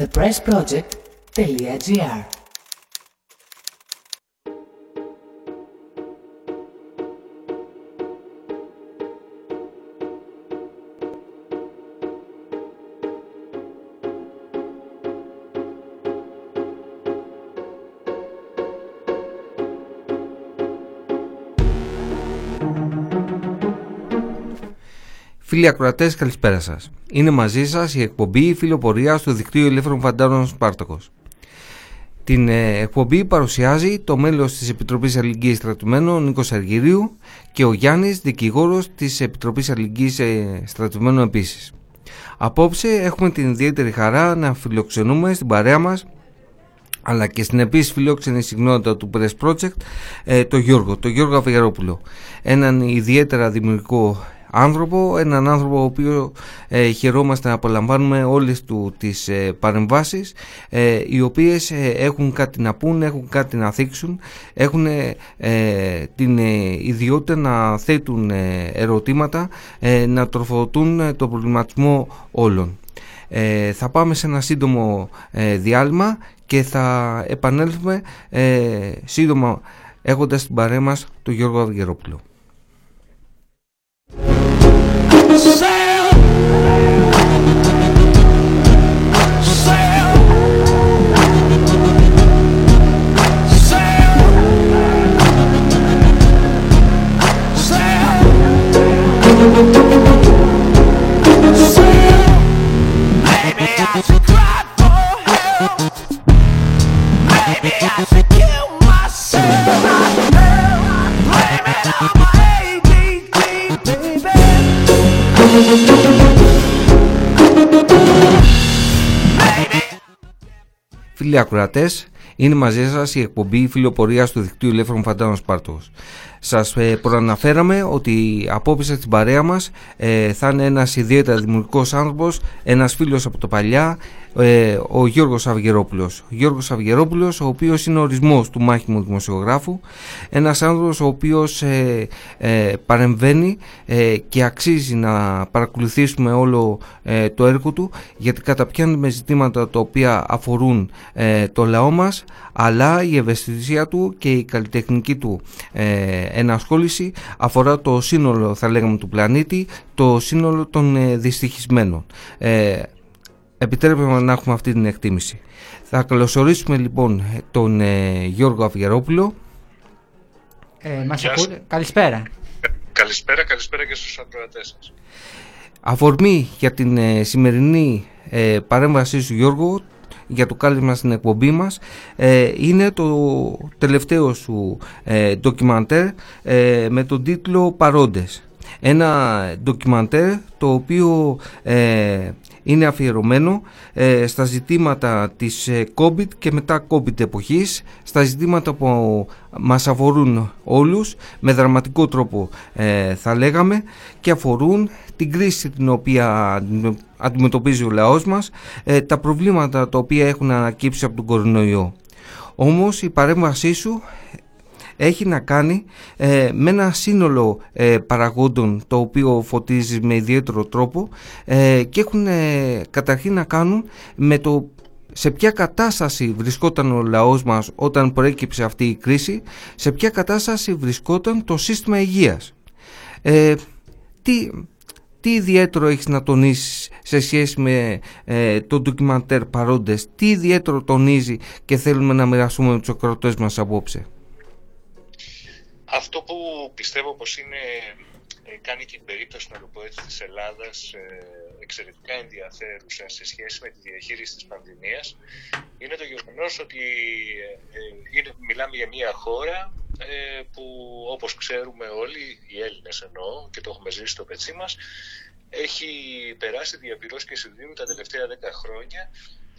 thepressproject.gr Φίλοι ακροατές, καλησπέρα σας. Είναι μαζί σας η εκπομπή Φιλοπορία του Δικτύου Ελεύθερων Φαντάρων Σπάρτακος. Την ε, εκπομπή παρουσιάζει το μέλος της Επιτροπής Αλληλεγγύης Στρατουμένων Νίκος Αργυρίου και ο Γιάννης, δικηγόρος της Επιτροπής Αλληλεγγύης ε, Στρατουμένων επίσης. Απόψε έχουμε την ιδιαίτερη χαρά να φιλοξενούμε στην παρέα μας αλλά και στην επίσης φιλόξενη συγνότητα του Press Project ε, το Γιώργο, το Γιώργο Αβιγερόπουλο έναν ιδιαίτερα δημιουργικό άνθρωπο, έναν άνθρωπο ο οποίος ε, χαιρόμαστε να απολαμβάνουμε όλες του τις ε, παρεμβάσεις ε, οι οποίες ε, έχουν κάτι να πούν, έχουν κάτι να θίξουν έχουν την ιδιότητα να θέτουν ερωτήματα να τροφοδοτούν το προβληματισμό όλων. θα πάμε σε ένα σύντομο διάλειμμα και θα επανέλθουμε σύντομα έχοντας την παρέα μας τον Γιώργο Αυγερόπουλο. Maybe I should kill myself. Blame it on Φίλοι ακροατές, είναι μαζί σας η εκπομπή φιλοπορίας του δικτύου Ελεύθερων Φαντάρων Σπάρτος. Σας ε, προαναφέραμε ότι απόψε στην παρέα μας ε, θα είναι ένας ιδιαίτερα δημιουργικός άνθρωπος, ένας φίλος από το παλιά, ε, ο Γιώργος Αυγερόπουλος. Ο Γιώργος Αυγερόπουλος, ο οποίος είναι ορισμός του μάχημου δημοσιογράφου, ένας άνθρωπος ο οποίος ε, ε, παρεμβαίνει και αξίζει να παρακολουθήσουμε όλο το έργο του, γιατί καταπιάνει με ζητήματα τα οποία αφορούν το λαό μας, αλλά η ευαισθησία του και η καλλιτεχνική του ενασχόληση αφορά το σύνολο θα λέγαμε του πλανήτη, το σύνολο των δυστυχισμένων. Επιτρέπουμε να έχουμε αυτή την εκτίμηση. Θα καλωσορίσουμε λοιπόν τον ε, Γιώργο Αυγερόπουλο. Ε, μας Καλησπέρα. Καλησπέρα, καλησπέρα και στους ακροατές σας. Αφορμή για την ε, σημερινή ε, παρέμβασή σου Γιώργο για το κάλεσμα στην εκπομπή μας ε, είναι το τελευταίο σου ντοκιμαντέρ με τον τίτλο «Παρόντες». Ένα ντοκιμαντέρ το οποίο είναι αφιερωμένο ε, στα ζητήματα της ε, COVID και μετά COVID εποχής, στα ζητήματα που μας αφορούν όλους με δραματικό τρόπο ε, θα λέγαμε και αφορούν την κρίση την οποία αντιμετωπίζει ο λαός μας, τα προβλήματα τα οποία έχουν ανακύψει από τον κορονοϊό. Όμως η παρέμβασή σου έχει να κάνει ε, με ένα σύνολο ε, παραγόντων το οποίο φωτίζει με ιδιαίτερο τρόπο ε, και έχουν καταρχήν να κάνουν με το σε ποια κατάσταση βρισκόταν ο λαός μας όταν προέκυψε αυτή η κρίση, σε ποια κατάσταση βρισκόταν το σύστημα υγείας. τι, τι ιδιαίτερο έχεις να τονίσεις σε σχέση με το ντοκιμαντέρ παρόντες, τι ιδιαίτερο τονίζει και θέλουμε να μοιραστούμε με τους ακροτές μας απόψε; Αυτό που πιστεύω πως είναι, ε, κάνει την περίπτωση, να το πω έτσι, της Ελλάδας ε, εξαιρετικά ενδιαφέρουσα σε σχέση με τη διαχείριση της πανδημίας είναι το γεγονός ότι ε, είναι, μιλάμε για μια χώρα που όπως ξέρουμε όλοι, οι Έλληνες εννοώ και το έχουμε ζήσει στο πετσί μας, έχει περάσει διαπυρός και συνδύου τα τελευταία 10 χρόνια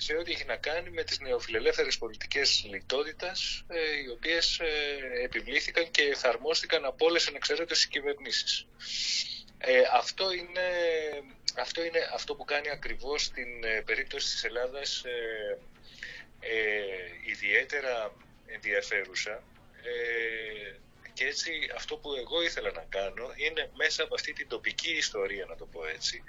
σε ό,τι έχει να κάνει με τις νεοφιλελεύθερες πολιτικές λιτότητας ε, οι οποίες ε, επιβλήθηκαν και εφαρμόστηκαν από όλες ανεξαιρέτως οι κυβερνήσεις. Ε, αυτό, είναι, αυτό είναι αυτό που κάνει ακριβώς την περίπτωση της Ελλάδας ιδιαίτερα ενδιαφέρουσα και έτσι αυτό που εγώ ήθελα να κάνω είναι μέσα από αυτή την τοπική ιστορία να το πω έτσι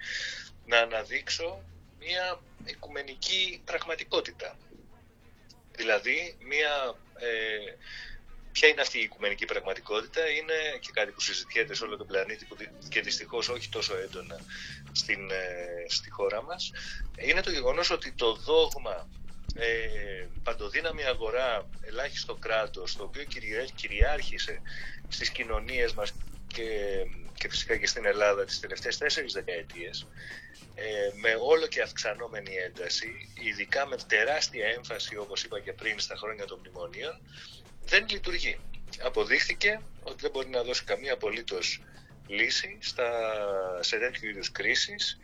να αναδείξω μια οικουμενική πραγματικότητα. Δηλαδή, μια, ε, ποια είναι αυτή η οικουμενική πραγματικότητα, είναι και κάτι που συζητιέται σε όλο τον πλανήτη που, και δυστυχώς όχι τόσο έντονα στην, ε, στη χώρα μας, είναι το γεγονός ότι το δόγμα ε, παντοδύναμη αγορά, ελάχιστο κράτος, το οποίο κυριάρχησε στις κοινωνίες μας και, και φυσικά και στην Ελλάδα τις τελευταίες τέσσερις δεκαετίες, ε, με όλο και αυξανόμενη ένταση, ειδικά με τεράστια έμφαση, όπως είπα και πριν, στα χρόνια των μνημονίων, δεν λειτουργεί. Αποδείχθηκε ότι δεν μπορεί να δώσει καμία απολύτως λύση στα, σε τέτοιου είδους κρίσεις.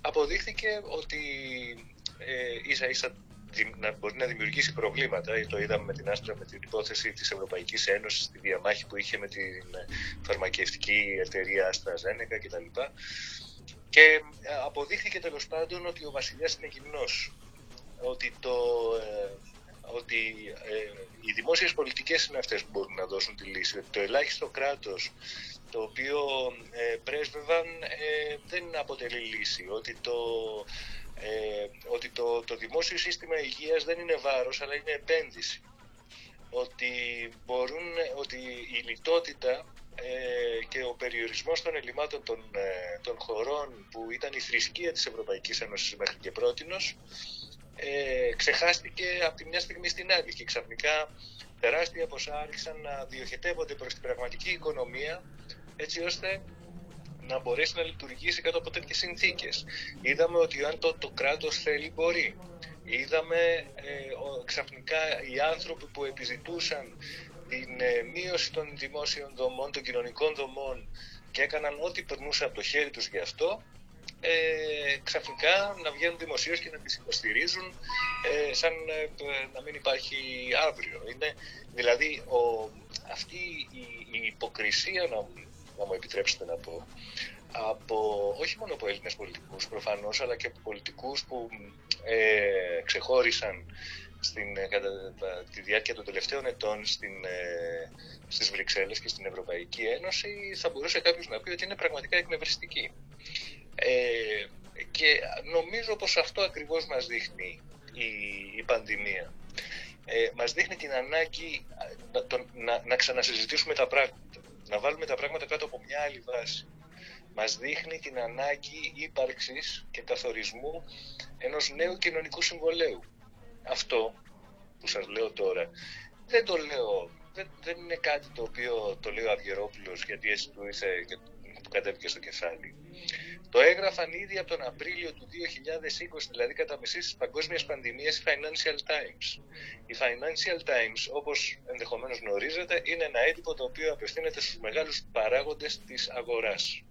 Αποδείχθηκε ότι ε, ίσα ίσα να μπορεί να δημιουργήσει προβλήματα. Το είδαμε με την άστρα με την υπόθεση της Ευρωπαϊκής Ένωσης, τη διαμάχη που είχε με την φαρμακευτική εταιρεία AstraZeneca κτλ. Και ε, αποδείχθηκε τέλος πάντων ότι ο βασιλιάς είναι γυμνός. Ότι, το, ε, ότι ε, οι δημόσιες πολιτικές είναι αυτές που μπορούν να δώσουν τη λύση. το ελάχιστο κράτος το οποίο ε, πρέσβευαν δεν αποτελεί λύση. Ότι το, ότι το, το δημόσιο σύστημα υγείας δεν είναι βάρος αλλά είναι επένδυση. Ότι, μπορούν, ότι η λιτότητα ε, και ο περιορισμός των ελλημάτων των, ε, των χωρών που ήταν η θρησκεία της Ευρωπαϊκής Ένωσης μέχρι και πρότινος ε, ξεχάστηκε από τη μια στιγμή στην άλλη και ξαφνικά τεράστια ποσά άρχισαν να διοχετεύονται προς την πραγματική οικονομία έτσι ώστε να μπορέσει να λειτουργήσει κάτω από τέτοιες συνθήκες. Είδαμε ότι αν το, το κράτος θέλει μπορεί. Είδαμε ε, ο, ξαφνικά οι άνθρωποι που επιζητούσαν την ε, μείωση των δημόσιων δομών, των κοινωνικών δομών και έκαναν ό,τι περνούσε από το χέρι τους γι' αυτό, ε, ξαφνικά να βγαίνουν δημοσίως και να τις υποστηρίζουν ε, σαν ε, να μην υπάρχει αύριο. Είναι, δηλαδή ο, αυτή η, η υποκρισία, να, να μου επιτρέψετε να πω, από, όχι μόνο από Έλληνες πολιτικούς προφανώς, αλλά και από πολιτικούς που ε, ξεχώρισαν στην, ε, κατά τη διάρκεια των τελευταίων ετών στην, ε, στις Βρυξέλλες και στην Ευρωπαϊκή Ένωση θα μπορούσε κάποιος να πει ότι είναι πραγματικά εκνευριστική. Ε, και νομίζω πως αυτό ακριβώς μας δείχνει η, η πανδημία. Ε, μας δείχνει την ανάγκη να, να, να ξανασυζητήσουμε τα πράγματα, να βάλουμε τα πράγματα κάτω από μια άλλη βάση. Μας δείχνει την ανάγκη ύπαρξης και καθορισμού ενός νέου κοινωνικού συμβολέου αυτό που σας λέω τώρα δεν το λέω, δεν, δεν είναι κάτι το οποίο το λέει ο Αυγερόπουλος γιατί έτσι του ήρθε και του κατέβηκε στο κεφάλι. Το έγραφαν ήδη από τον Απρίλιο του 2020, δηλαδή κατά μισή τη παγκόσμια πανδημία, η Financial Times. Η Financial Times, όπως ενδεχομένως γνωρίζετε, είναι ένα έντυπο το οποίο απευθύνεται στους μεγάλους παράγοντες της αγοράς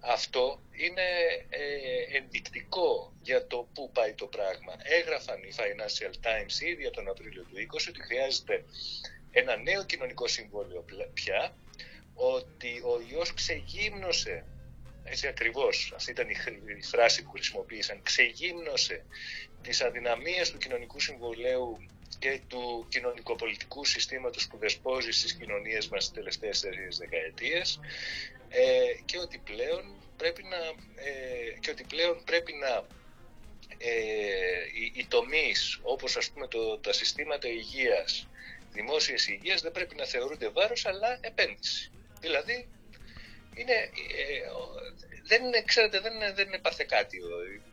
αυτό είναι ε, ενδεικτικό για το πού πάει το πράγμα. Έγραφαν οι Financial Times ήδη από τον Απρίλιο του 20 ότι χρειάζεται ένα νέο κοινωνικό συμβόλαιο πια, ότι ο ιός ξεγύμνωσε, έτσι ακριβώς, αυτή ήταν η φράση που χρησιμοποίησαν, ξεγύμνωσε τις αδυναμίες του κοινωνικού συμβολέου και του κοινωνικοπολιτικού συστήματος που δεσπόζει στις κοινωνίες μας τις τελευταίες δεκαετίες ε, και ότι πλέον πρέπει να, ε, και ότι πλέον πρέπει να ε, οι, οι τομείς όπως ας πούμε το, τα συστήματα υγείας, δημόσιας υγείας δεν πρέπει να θεωρούνται βάρος αλλά επένδυση. Δηλαδή είναι, ε, δεν είναι, ξέρετε, δεν, δεν έπαθε κάτι,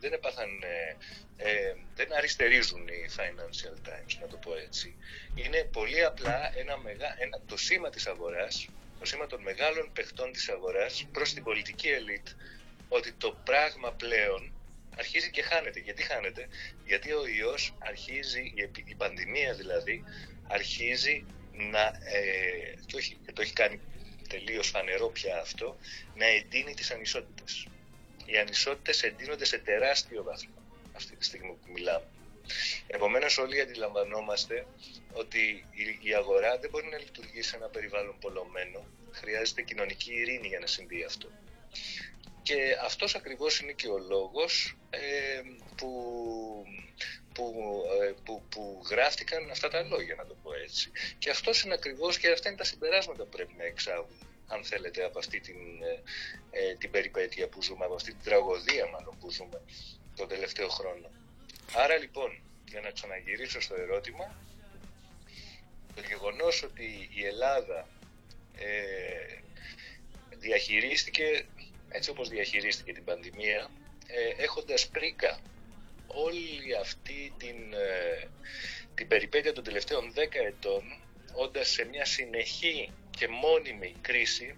δεν έπαθαν, ε, ε, δεν αριστερίζουν οι Financial Times, να το πω έτσι. Είναι πολύ απλά ένα μεγά, ένα, το σήμα της αγοράς το σήμα των μεγάλων παιχτών της αγοράς προς την πολιτική ελίτ ότι το πράγμα πλέον αρχίζει και χάνεται. Γιατί χάνεται; Γιατί ο ιός αρχίζει, η πανδημία δηλαδή, αρχίζει να, ε, και, όχι, και το έχει κάνει τελείως φανερό πια αυτό, να εντείνει τις ανισότητες. Οι ανισότητες εντείνονται σε τεράστιο βάθμο αυτή τη στιγμή που μιλάμε. Επομένως όλοι αντιλαμβανόμαστε ότι η αγορά δεν μπορεί να λειτουργήσει σε ένα περιβάλλον πολλωμένο. Χρειάζεται κοινωνική ειρήνη για να συμβεί αυτό. Και αυτός ακριβώς είναι και ο λόγος ε, που, που, ε, που, που γράφτηκαν αυτά τα λόγια, να το πω έτσι. Και αυτός είναι ακριβώς και αυτά είναι τα συμπεράσματα που πρέπει να εξάγουν αν θέλετε, από αυτή την, ε, ε, την περιπέτεια που ζούμε, από αυτή την τραγωδία μάλλον που ζούμε τον τελευταίο χρόνο. Άρα λοιπόν, για να ξαναγυρίσω στο ερώτημα, το γεγονός ότι η Ελλάδα ε, διαχειρίστηκε έτσι όπως διαχειρίστηκε την πανδημία ε, έχοντας πρίκα όλη αυτή την, ε, την περιπέτεια των τελευταίων 10 ετών όντας σε μια συνεχή και μόνιμη κρίση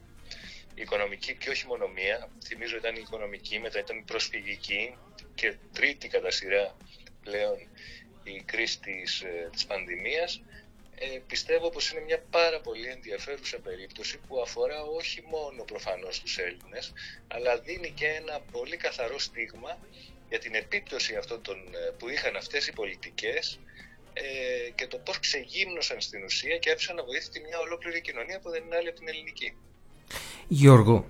οικονομική και όχι μόνο μία. Θυμίζω ήταν η οικονομική, μετά ήταν η προσφυγική και τρίτη κατά σειρά πλέον η κρίση της, ε, της πανδημίας. Ε, πιστεύω πως είναι μια πάρα πολύ ενδιαφέρουσα περίπτωση που αφορά όχι μόνο προφανώς τους Έλληνες, αλλά δίνει και ένα πολύ καθαρό στίγμα για την επίπτωση αυτών των, ε, που είχαν αυτές οι πολιτικές ε, και το πώς ξεγύμνωσαν στην ουσία και άφησαν να βοήθητη μια ολόκληρη κοινωνία που δεν είναι άλλη από την ελληνική. Γιώργο,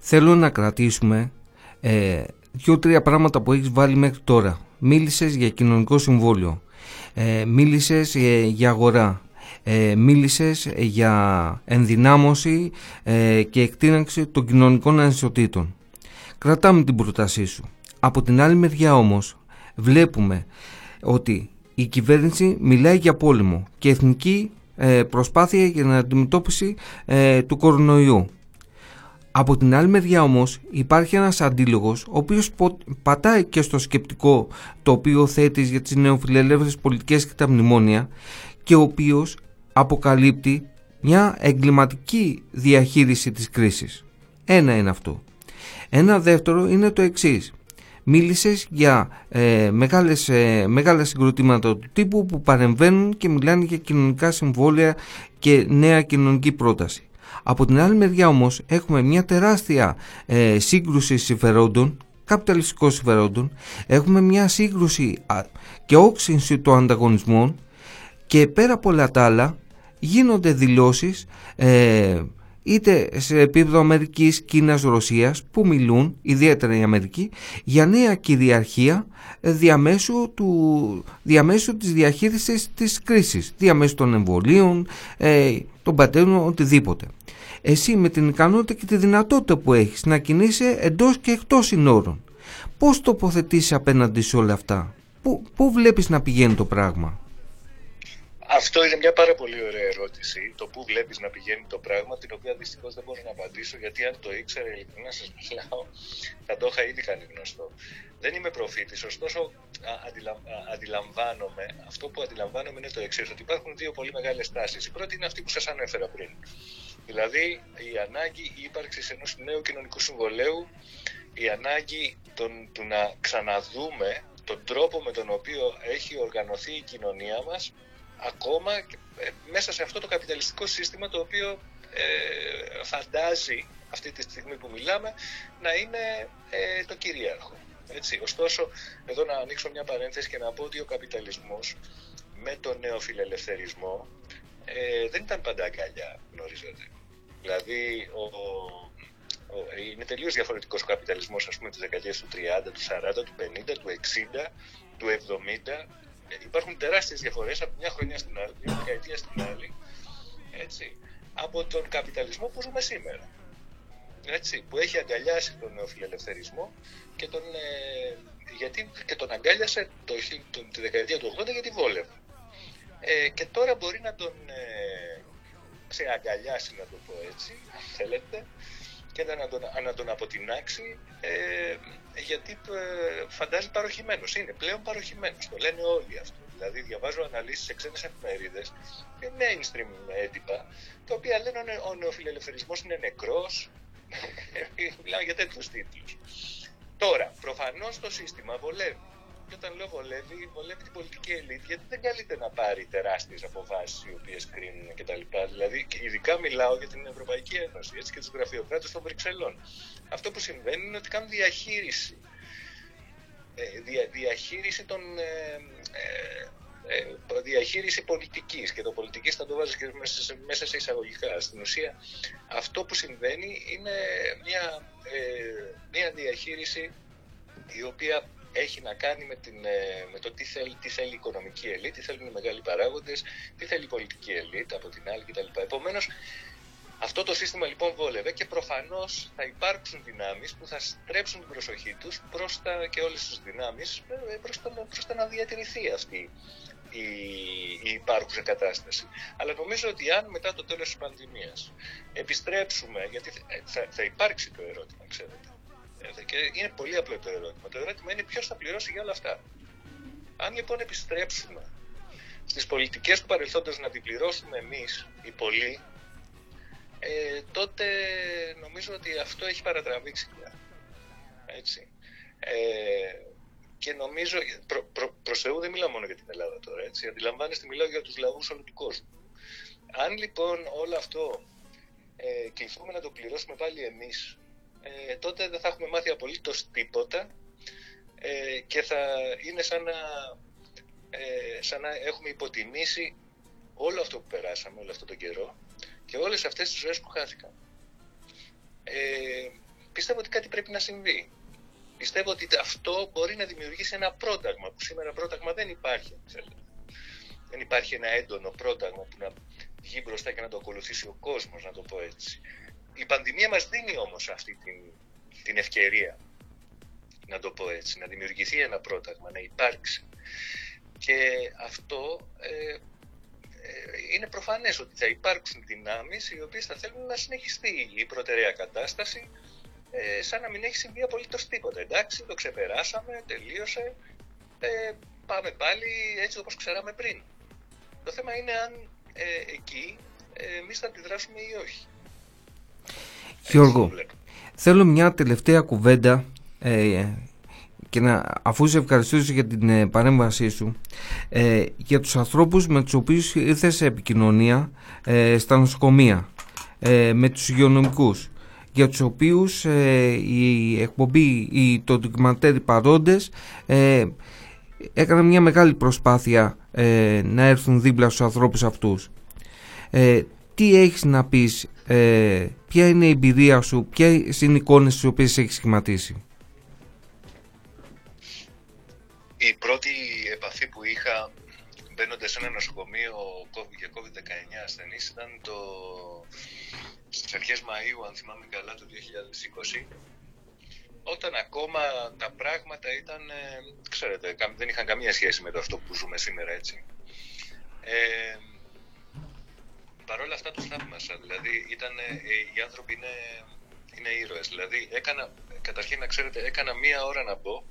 θέλω να κρατήσουμε ε, δύο-τρία πράγματα που έχεις βάλει μέχρι τώρα. Μίλησες για κοινωνικό συμβόλιο, ε, μίλησες ε, για αγορά, ε, μίλησες για ενδυνάμωση ε, και εκτείναξη των κοινωνικών ανισοτήτων. Κρατάμε την πρότασή σου. Από την άλλη μεριά όμως βλέπουμε ότι η κυβέρνηση μιλάει για πόλεμο και εθνική ε, προσπάθεια για την αντιμετώπιση ε, του κορονοϊού. Από την άλλη μεριά όμως υπάρχει ένας αντίλογος ο οποίος πατάει και στο σκεπτικό το οποίο θέτεις για τις νεοφιλελεύθερες πολιτικές και τα μνημόνια και ο οποίος αποκαλύπτει μια εγκληματική διαχείριση της κρίσης. Ένα είναι αυτό. Ένα δεύτερο είναι το εξής. Μίλησες για ε, μεγάλες, ε, μεγάλα συγκροτήματα του τύπου που παρεμβαίνουν και μιλάνε για κοινωνικά συμβόλαια και νέα κοινωνική πρόταση. Από την άλλη μεριά όμως έχουμε μια τεράστια ε, σύγκρουση συμφερόντων, καπιταλιστικών συμφερόντων, έχουμε μια σύγκρουση και όξυνση των ανταγωνισμών. Και πέρα από όλα τα άλλα γίνονται δηλώσεις ε, είτε σε επίπεδο Αμερικής, Κίνας, Ρωσίας που μιλούν, ιδιαίτερα η Αμερική, για νέα κυριαρχία διαμέσου, του, διαμέσου της διαχείρισης της κρίσης, διαμέσου των εμβολίων, ε, των πατέρων, οτιδήποτε. Εσύ με την ικανότητα και τη δυνατότητα που έχεις να κινείσαι εντός και εκτός συνόρων, πώς τοποθετήσει απέναντι σε όλα αυτά, πού, πού βλέπεις να πηγαίνει το πράγμα; Αυτό είναι μια πάρα πολύ ωραία ερώτηση. Το πού βλέπεις να πηγαίνει το πράγμα, την οποία δυστυχώς δεν μπορώ να απαντήσω, γιατί αν το ήξερα, ειλικρινά σας μιλάω, θα το είχα ήδη κάνει γνωστό. Δεν είμαι προφήτης, ωστόσο αντιλαμβάνομαι, αυτό που αντιλαμβάνομαι είναι το εξής, ότι υπάρχουν δύο πολύ μεγάλες τάσεις. Η πρώτη είναι αυτή που σας ανέφερα πριν. Δηλαδή η ανάγκη ύπαρξης ενός νέου κοινωνικού συμβολέου, η ανάγκη τον, του να ξαναδούμε τον τρόπο με τον οποίο έχει οργανωθεί η κοινωνία μας ακόμα ε, μέσα σε αυτό το καπιταλιστικό σύστημα το οποίο ε, φαντάζει αυτή τη στιγμή που μιλάμε να είναι ε, το κυρίαρχο. Έτσι. Ωστόσο, εδώ να ανοίξω μια παρένθεση και να πω ότι ο καπιταλισμός με τον νεοφιλελευθερισμό ε, δεν ήταν πάντα αγκαλιά, γνωρίζετε. Δηλαδή, ο, ο, είναι τελείως διαφορετικός ο καπιταλισμός, ας πούμε, τις δεκαετίες του 30, του 40, του 50, του 60, του 70, υπάρχουν τεράστιες διαφορές από μια χρονιά στην άλλη, μια δεκαετία στην άλλη, έτσι, από τον καπιταλισμό που ζούμε σήμερα. Έτσι, που έχει αγκαλιάσει τον νεοφιλελευθερισμό και τον, ε, γιατί, και τον αγκάλιασε το, το, τη δεκαετία του 80 γιατί βόλευε. Ε, και τώρα μπορεί να τον ε, ξεαγκαλιάσει, να το πω έτσι, αν θέλετε, και να τον, να τον αποτινάξει ε, γιατί ε, φαντάζει παροχημένο. Είναι πλέον παροχημένο. Το λένε όλοι αυτό. Δηλαδή, διαβάζω αναλύσεις σε ξένες εφημερίδες και mainstream έντυπα, τα οποία λένε ότι ο νεοφιλελευθερισμός είναι νεκρός. Μιλάω για τέτοιους τίτλους. Τώρα, προφανώς το σύστημα βολεύει. Και όταν λέω βολεύει, βολεύει την πολιτική ελίτ, γιατί δεν καλείται να πάρει τεράστιες αποφάσεις οι οποίες κρίνουν κτλ. Δηλαδή, ειδικά μιλάω για την Ευρωπαϊκή Ένωση έτσι, και τους γραφειοκράτε των Βρυξελών. Αυτό που συμβαίνει είναι ότι κάνουν διαχείριση. Ε, δια, διαχείριση των. Ε, ε, ε διαχείριση πολιτικής και το πολιτικής θα το βάζεις και μέσα σε, μέσα σε εισαγωγικά. Στην ουσία αυτό που συμβαίνει είναι μια, ε, μια διαχείριση η οποία έχει να κάνει με, την, ε, με το τι θέλει, τι θέλει η οικονομική ελίτ, τι θέλουν οι μεγάλοι παράγοντες, τι θέλει η πολιτική ελίτ από την άλλη κτλ. Επομένως, Αυτό το σύστημα λοιπόν βόλευε και προφανώς θα υπάρξουν δυνάμεις που θα στρέψουν την προσοχή τους προς τα και όλες τις δυνάμεις ε, προς το, προς το να διατηρηθεί αυτή η, η υπάρχουσα κατάσταση. Αλλά νομίζω ότι αν μετά το τέλος της πανδημίας επιστρέψουμε, γιατί θα, θα υπάρξει το ερώτημα, ξέρετε, ε, και είναι πολύ απλό το ερώτημα. Το ερώτημα είναι ποιος θα πληρώσει για όλα αυτά. Αν λοιπόν επιστρέψουμε στις πολιτικές του παρελθόντος να την πληρώσουμε εμείς, οι πολλοί, ε, τότε νομίζω ότι αυτό έχει παρατραβήξει πια. Έτσι. Ε, και νομίζω, προ, προ, προς Θεού δεν μιλάω μόνο για την Ελλάδα τώρα, έτσι. Αντιλαμβάνεστε, μιλάω για τους λαούς όλου του κόσμου. Αν λοιπόν όλο αυτό ε, κληθούμε να το πληρώσουμε πάλι εμείς, ε, τότε δεν θα έχουμε μάθει απολύτως τίποτα ε, και θα είναι σαν να, ε, σαν να έχουμε υποτιμήσει όλο αυτό που περάσαμε, όλο αυτό τον καιρό και όλες αυτές τις ζωές που χάθηκαν. Ε, πιστεύω ότι κάτι πρέπει να συμβεί. Πιστεύω ότι αυτό μπορεί να δημιουργήσει ένα πρόταγμα, που σήμερα πρόταγμα δεν υπάρχει, Δεν υπάρχει ένα έντονο πρόταγμα που να βγει μπροστά και να το ακολουθήσει ο κόσμος, να το πω έτσι. Η πανδημία μας δίνει όμως αυτή την, την ευκαιρία, να το πω έτσι, να δημιουργηθεί ένα πρόταγμα, να υπάρξει. Και αυτό ε, ε, είναι προφανές ότι θα υπάρξουν δυνάμεις οι οποίες θα θέλουν να συνεχιστεί η προτεραία κατάσταση ε, σαν να μην έχει συμβεί απολύτως τίποτα. Εντάξει, το ξεπεράσαμε, τελείωσε, ε, πάμε πάλι έτσι όπως ξέραμε πριν. Το θέμα είναι αν ε, εκεί ε, εμείς θα αντιδράσουμε ή όχι. Γιώργο, θέλω μια τελευταία κουβέντα ε, και να, αφού σε ευχαριστήσω για την ε, παρέμβασή σου ε, για τους ανθρώπους με τους οποίους ήρθες σε επικοινωνία ε, στα νοσοκομεία ε, με τους υγειονομικούς για τους οποίους η εκπομπή ή το ντοκιμαντέρ παρόντες έκανα μια μεγάλη προσπάθεια να έρθουν δίπλα στους ανθρώπους αυτούς. Τι έχεις να πεις ποια είναι η εμπειρία σου ποια είναι οι εικόνες τις οποίες έχεις σχηματίσει; Η πρώτη επαφή που είχα μπαίνοντα σε ένα νοσοκομείο για COVID-19 ασθενείς ήταν το... στις αρχές Μαΐου, αν θυμάμαι καλά, το 2020 όταν ακόμα τα πράγματα ήταν, ε, ξέρετε, δεν είχαν καμία σχέση με το αυτό που ζούμε σήμερα, έτσι. Ε, Παρ' όλα αυτά τους θαύμασα, δηλαδή ήταν, ε, οι άνθρωποι είναι, είναι ήρωες. Δηλαδή, έκανα, καταρχήν να ξέρετε, έκανα μία ώρα να μπω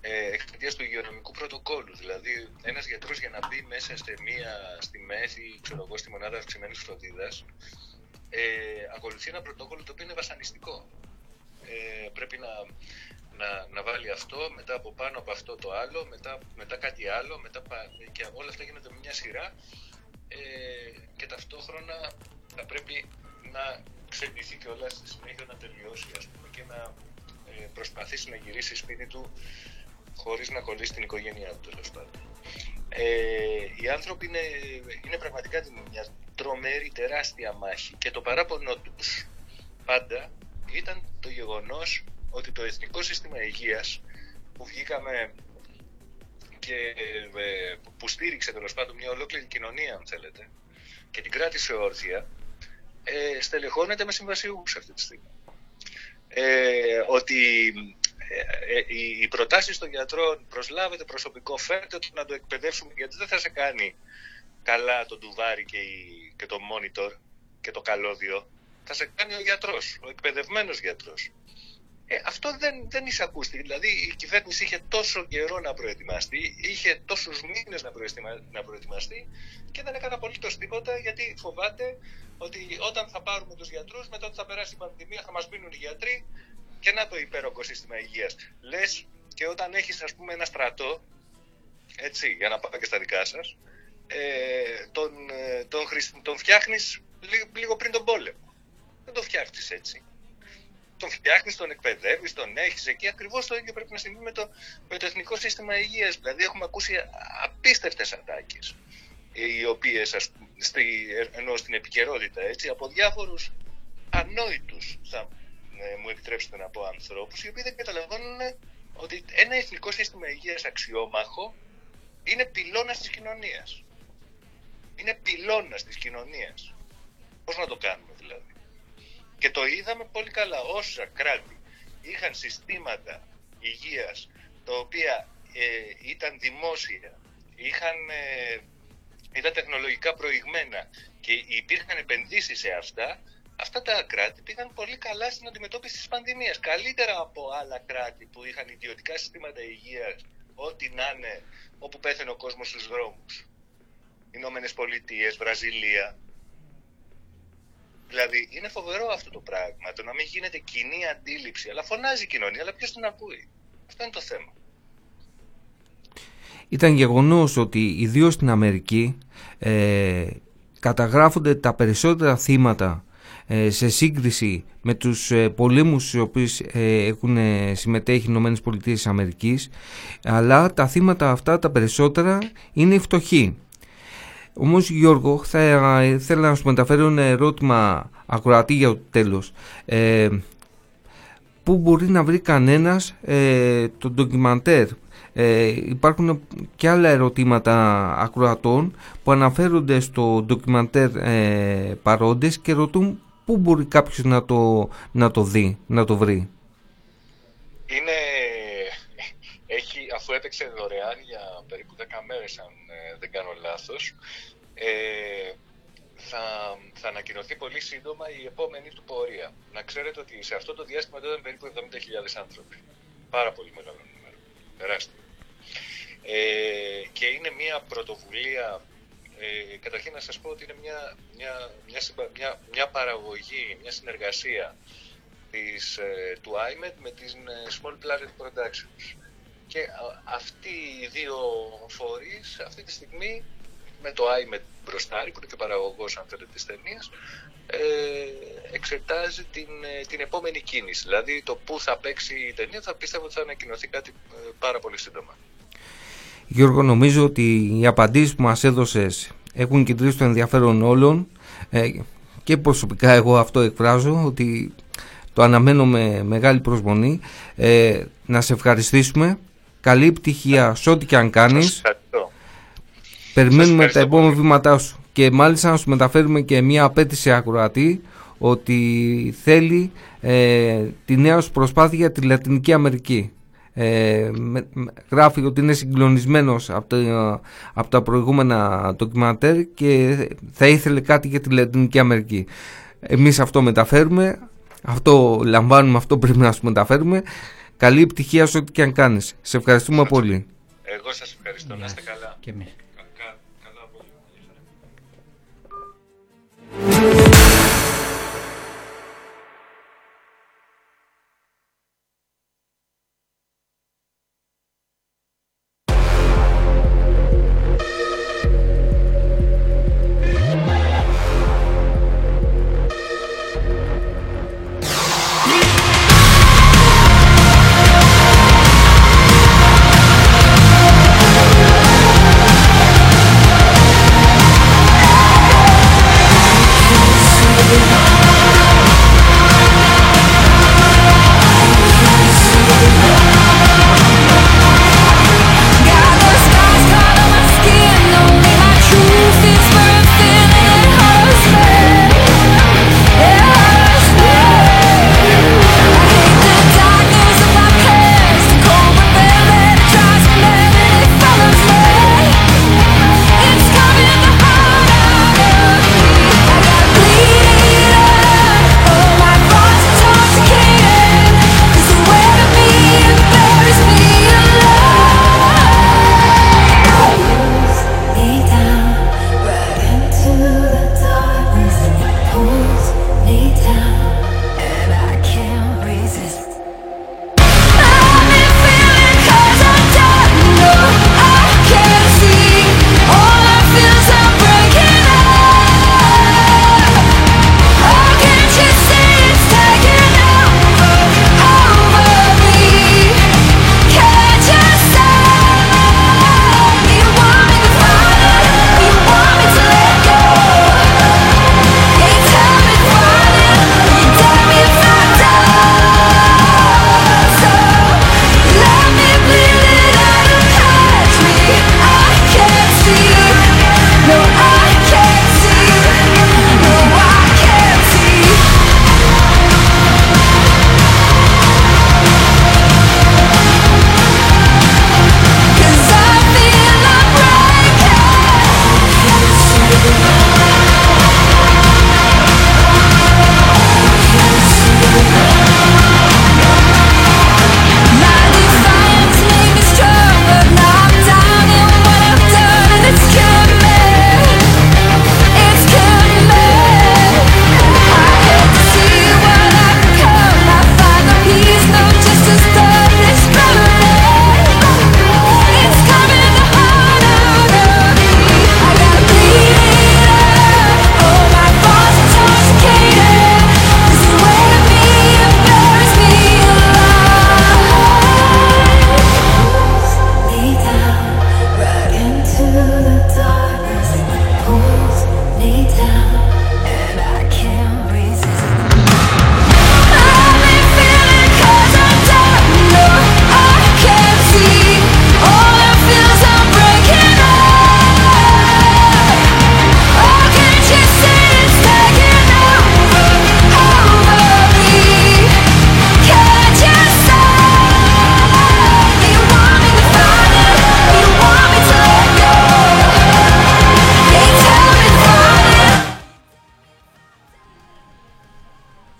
ε, εξαιτίας του υγειονομικού πρωτοκόλλου. Δηλαδή, ένας γιατρός για να μπει μέσα στη μία, στη μέση, ξέρω εγώ, στη μονάδα αυξημένης φροντίδας, ε, ακολουθεί ένα πρωτόκολλο το οποίο είναι βασανιστικό. Ε, πρέπει να, να, να βάλει αυτό, μετά από πάνω από αυτό το άλλο, μετά, μετά κάτι άλλο, μετά, και όλα αυτά γίνονται με μια σειρά ε, και ταυτόχρονα θα πρέπει να ξεντηθεί και όλα στη συνέχεια να τελειώσει ας πούμε, και να ε, προσπαθήσει να γυρίσει σπίτι του χωρίς να κολλήσει την οικογένειά του τέλος πάντων. Ε, οι άνθρωποι είναι, είναι πραγματικά μια τρομερή τεράστια μάχη και το παράπονο τους πάντα ήταν το γεγονός ότι το Εθνικό Σύστημα Υγείας που βγήκαμε και ε, που στήριξε τέλος πάντων μια ολόκληρη κοινωνία αν θέλετε και την κράτησε όρθια ε, στελεχώνεται με συμβασιούχους αυτή τη στιγμή. Ε, ότι ε, ε, οι προτάσεις των γιατρών προσλάβετε προσωπικό, φέρτε το να το εκπαιδεύσουμε γιατί δεν θα σε κάνει καλά το ντουβάρι και, και το monitor και το καλώδιο. Θα σε κάνει ο γιατρός, ο εκπαιδευμένος γιατρός. Ε, αυτό δεν, δεν εισακούστηκε. Δηλαδή η κυβέρνηση είχε τόσο καιρό να προετοιμαστεί, είχε τόσους μήνες να, να προετοιμαστεί και δεν έκανε απολύτως τίποτα γιατί φοβάται ότι όταν θα πάρουμε τους γιατρούς, μετά ότι θα περάσει η πανδημία, θα μας μείνουν οι γιατροί και να το υπέροχο σύστημα υγείας. Λες και όταν έχεις ας πούμε ένα στρατό, έτσι, για να πάω και στα δικά σας, ε, τον, ε, τον, τον φτιάχνεις λίγο πριν τον πόλεμο. Δεν τον φτιάχνεις έτσι. Τον φτιάχνεις, τον εκπαιδεύεις, τον έχεις εκεί. Ακριβώς το ίδιο πρέπει να συμβεί με το, με το Εθνικό Σύστημα Υγείας. Δηλαδή, έχουμε ακούσει απίστευτες ατάκες, οι οποίες, ενώ στην επικαιρότητα, έτσι, από διάφορους ανόητους, θα ε, μου επιτρέψετε να πω ανθρώπους οι οποίοι δεν καταλαβαίνουν ότι ένα εθνικό σύστημα υγείας αξιόμαχο είναι πυλώνας της κοινωνίας. Είναι πυλώνας της κοινωνίας. Πώς να το κάνουμε; δηλαδή. Και το είδαμε πολύ καλά. Όσα κράτη είχαν συστήματα υγείας τα οποία ε, ήταν δημόσια, είχαν, ε, ήταν τεχνολογικά προηγμένα και υπήρχαν επενδύσεις σε αυτά, αυτά τα κράτη πήγαν πολύ καλά στην αντιμετώπιση της πανδημίας. Καλύτερα από άλλα κράτη που είχαν ιδιωτικά συστήματα υγείας, ό,τι να είναι, όπου πέθανε ο κόσμος στους δρόμους. Ηνωμένες Πολιτείες, Βραζιλία. Δηλαδή είναι φοβερό αυτό το πράγμα, το να μην γίνεται κοινή αντίληψη. Αλλά φωνάζει η κοινωνία, αλλά ποιος την ακούει; Αυτό είναι το θέμα. Ήταν γεγονός ότι ιδίως στην Αμερική ε, καταγράφονται τα περισσότερα θύματα ε, σε σύγκριση με τους ε, πολέμους στους οποίους ε, έχουν συμμετέχει οι Ηνωμένες Πολιτείες Αμερικής αλλά τα θύματα αυτά τα περισσότερα είναι οι φτωχοί. Όμως Γιώργο θα ήθελα να σου μεταφέρω ένα ερώτημα ακροατή για το τέλος. Ε, πού μπορεί να βρει κανένας ε, το ντοκιμαντέρ; Ε, υπάρχουν και άλλα ερωτήματα ακροατών που αναφέρονται στο ντοκιμαντέρ ε, παρόντες και ρωτούν πού μπορεί κάποιος να το, να το δει, να το βρει. Είναι, έχει, αφού έπαιξε δωρεάν για περίπου 10 μέρες αν ε, δεν κάνω λάθος, ε, θα, θα ανακοινωθεί πολύ σύντομα η επόμενη του πορεία. Να ξέρετε ότι σε αυτό το διάστημα ήταν περίπου 70.000 άνθρωποι. Πάρα πολύ μεγάλο νούμερο. Τεράστιο. Ε, και είναι μια πρωτοβουλία, ε, καταρχήν να σας πω ότι είναι μια, μια, μια, μια, μια παραγωγή, μια συνεργασία της, ε, του IMED με την ε, Small Planet Productions. Και αυτοί οι δύο φορείς αυτή τη στιγμή με το IMED μπροστά, που είναι και παραγωγός αν θέλετε της ταινίας, ε, εξετάζει την, την επόμενη κίνηση. Δηλαδή το πού θα παίξει η ταινία θα πιστεύω ότι θα ανακοινωθεί κάτι πάρα πολύ σύντομα. Γιώργο, νομίζω ότι οι απαντήσεις που μας έδωσες έχουν κεντρήσει το ενδιαφέρον όλων ε, και προσωπικά εγώ αυτό εκφράζω ότι το αναμένω με μεγάλη προσμονή. Ε, να σε ευχαριστήσουμε. Καλή πτυχία σε ό,τι και αν κάνεις. Περιμένουμε τα επόμενα βήματά σου. Και μάλιστα να σου μεταφέρουμε και μια απέτηση ακροατή ότι θέλει ε, τη νέα σου προσπάθεια για τη Λατινική Αμερική ε, γράφει ότι είναι συγκλονισμένος από, το, από τα προηγούμενα ντοκιμαντέρ και θα ήθελε κάτι για τη Λατινική Αμερική. Εμείς αυτό μεταφέρουμε, αυτό λαμβάνουμε, αυτό πρέπει να σου μεταφέρουμε. Καλή επιτυχία σε ό,τι και αν κάνεις. Σε ευχαριστούμε πολύ. Εγώ σας ευχαριστώ. Να είστε καλά. Και εμείς.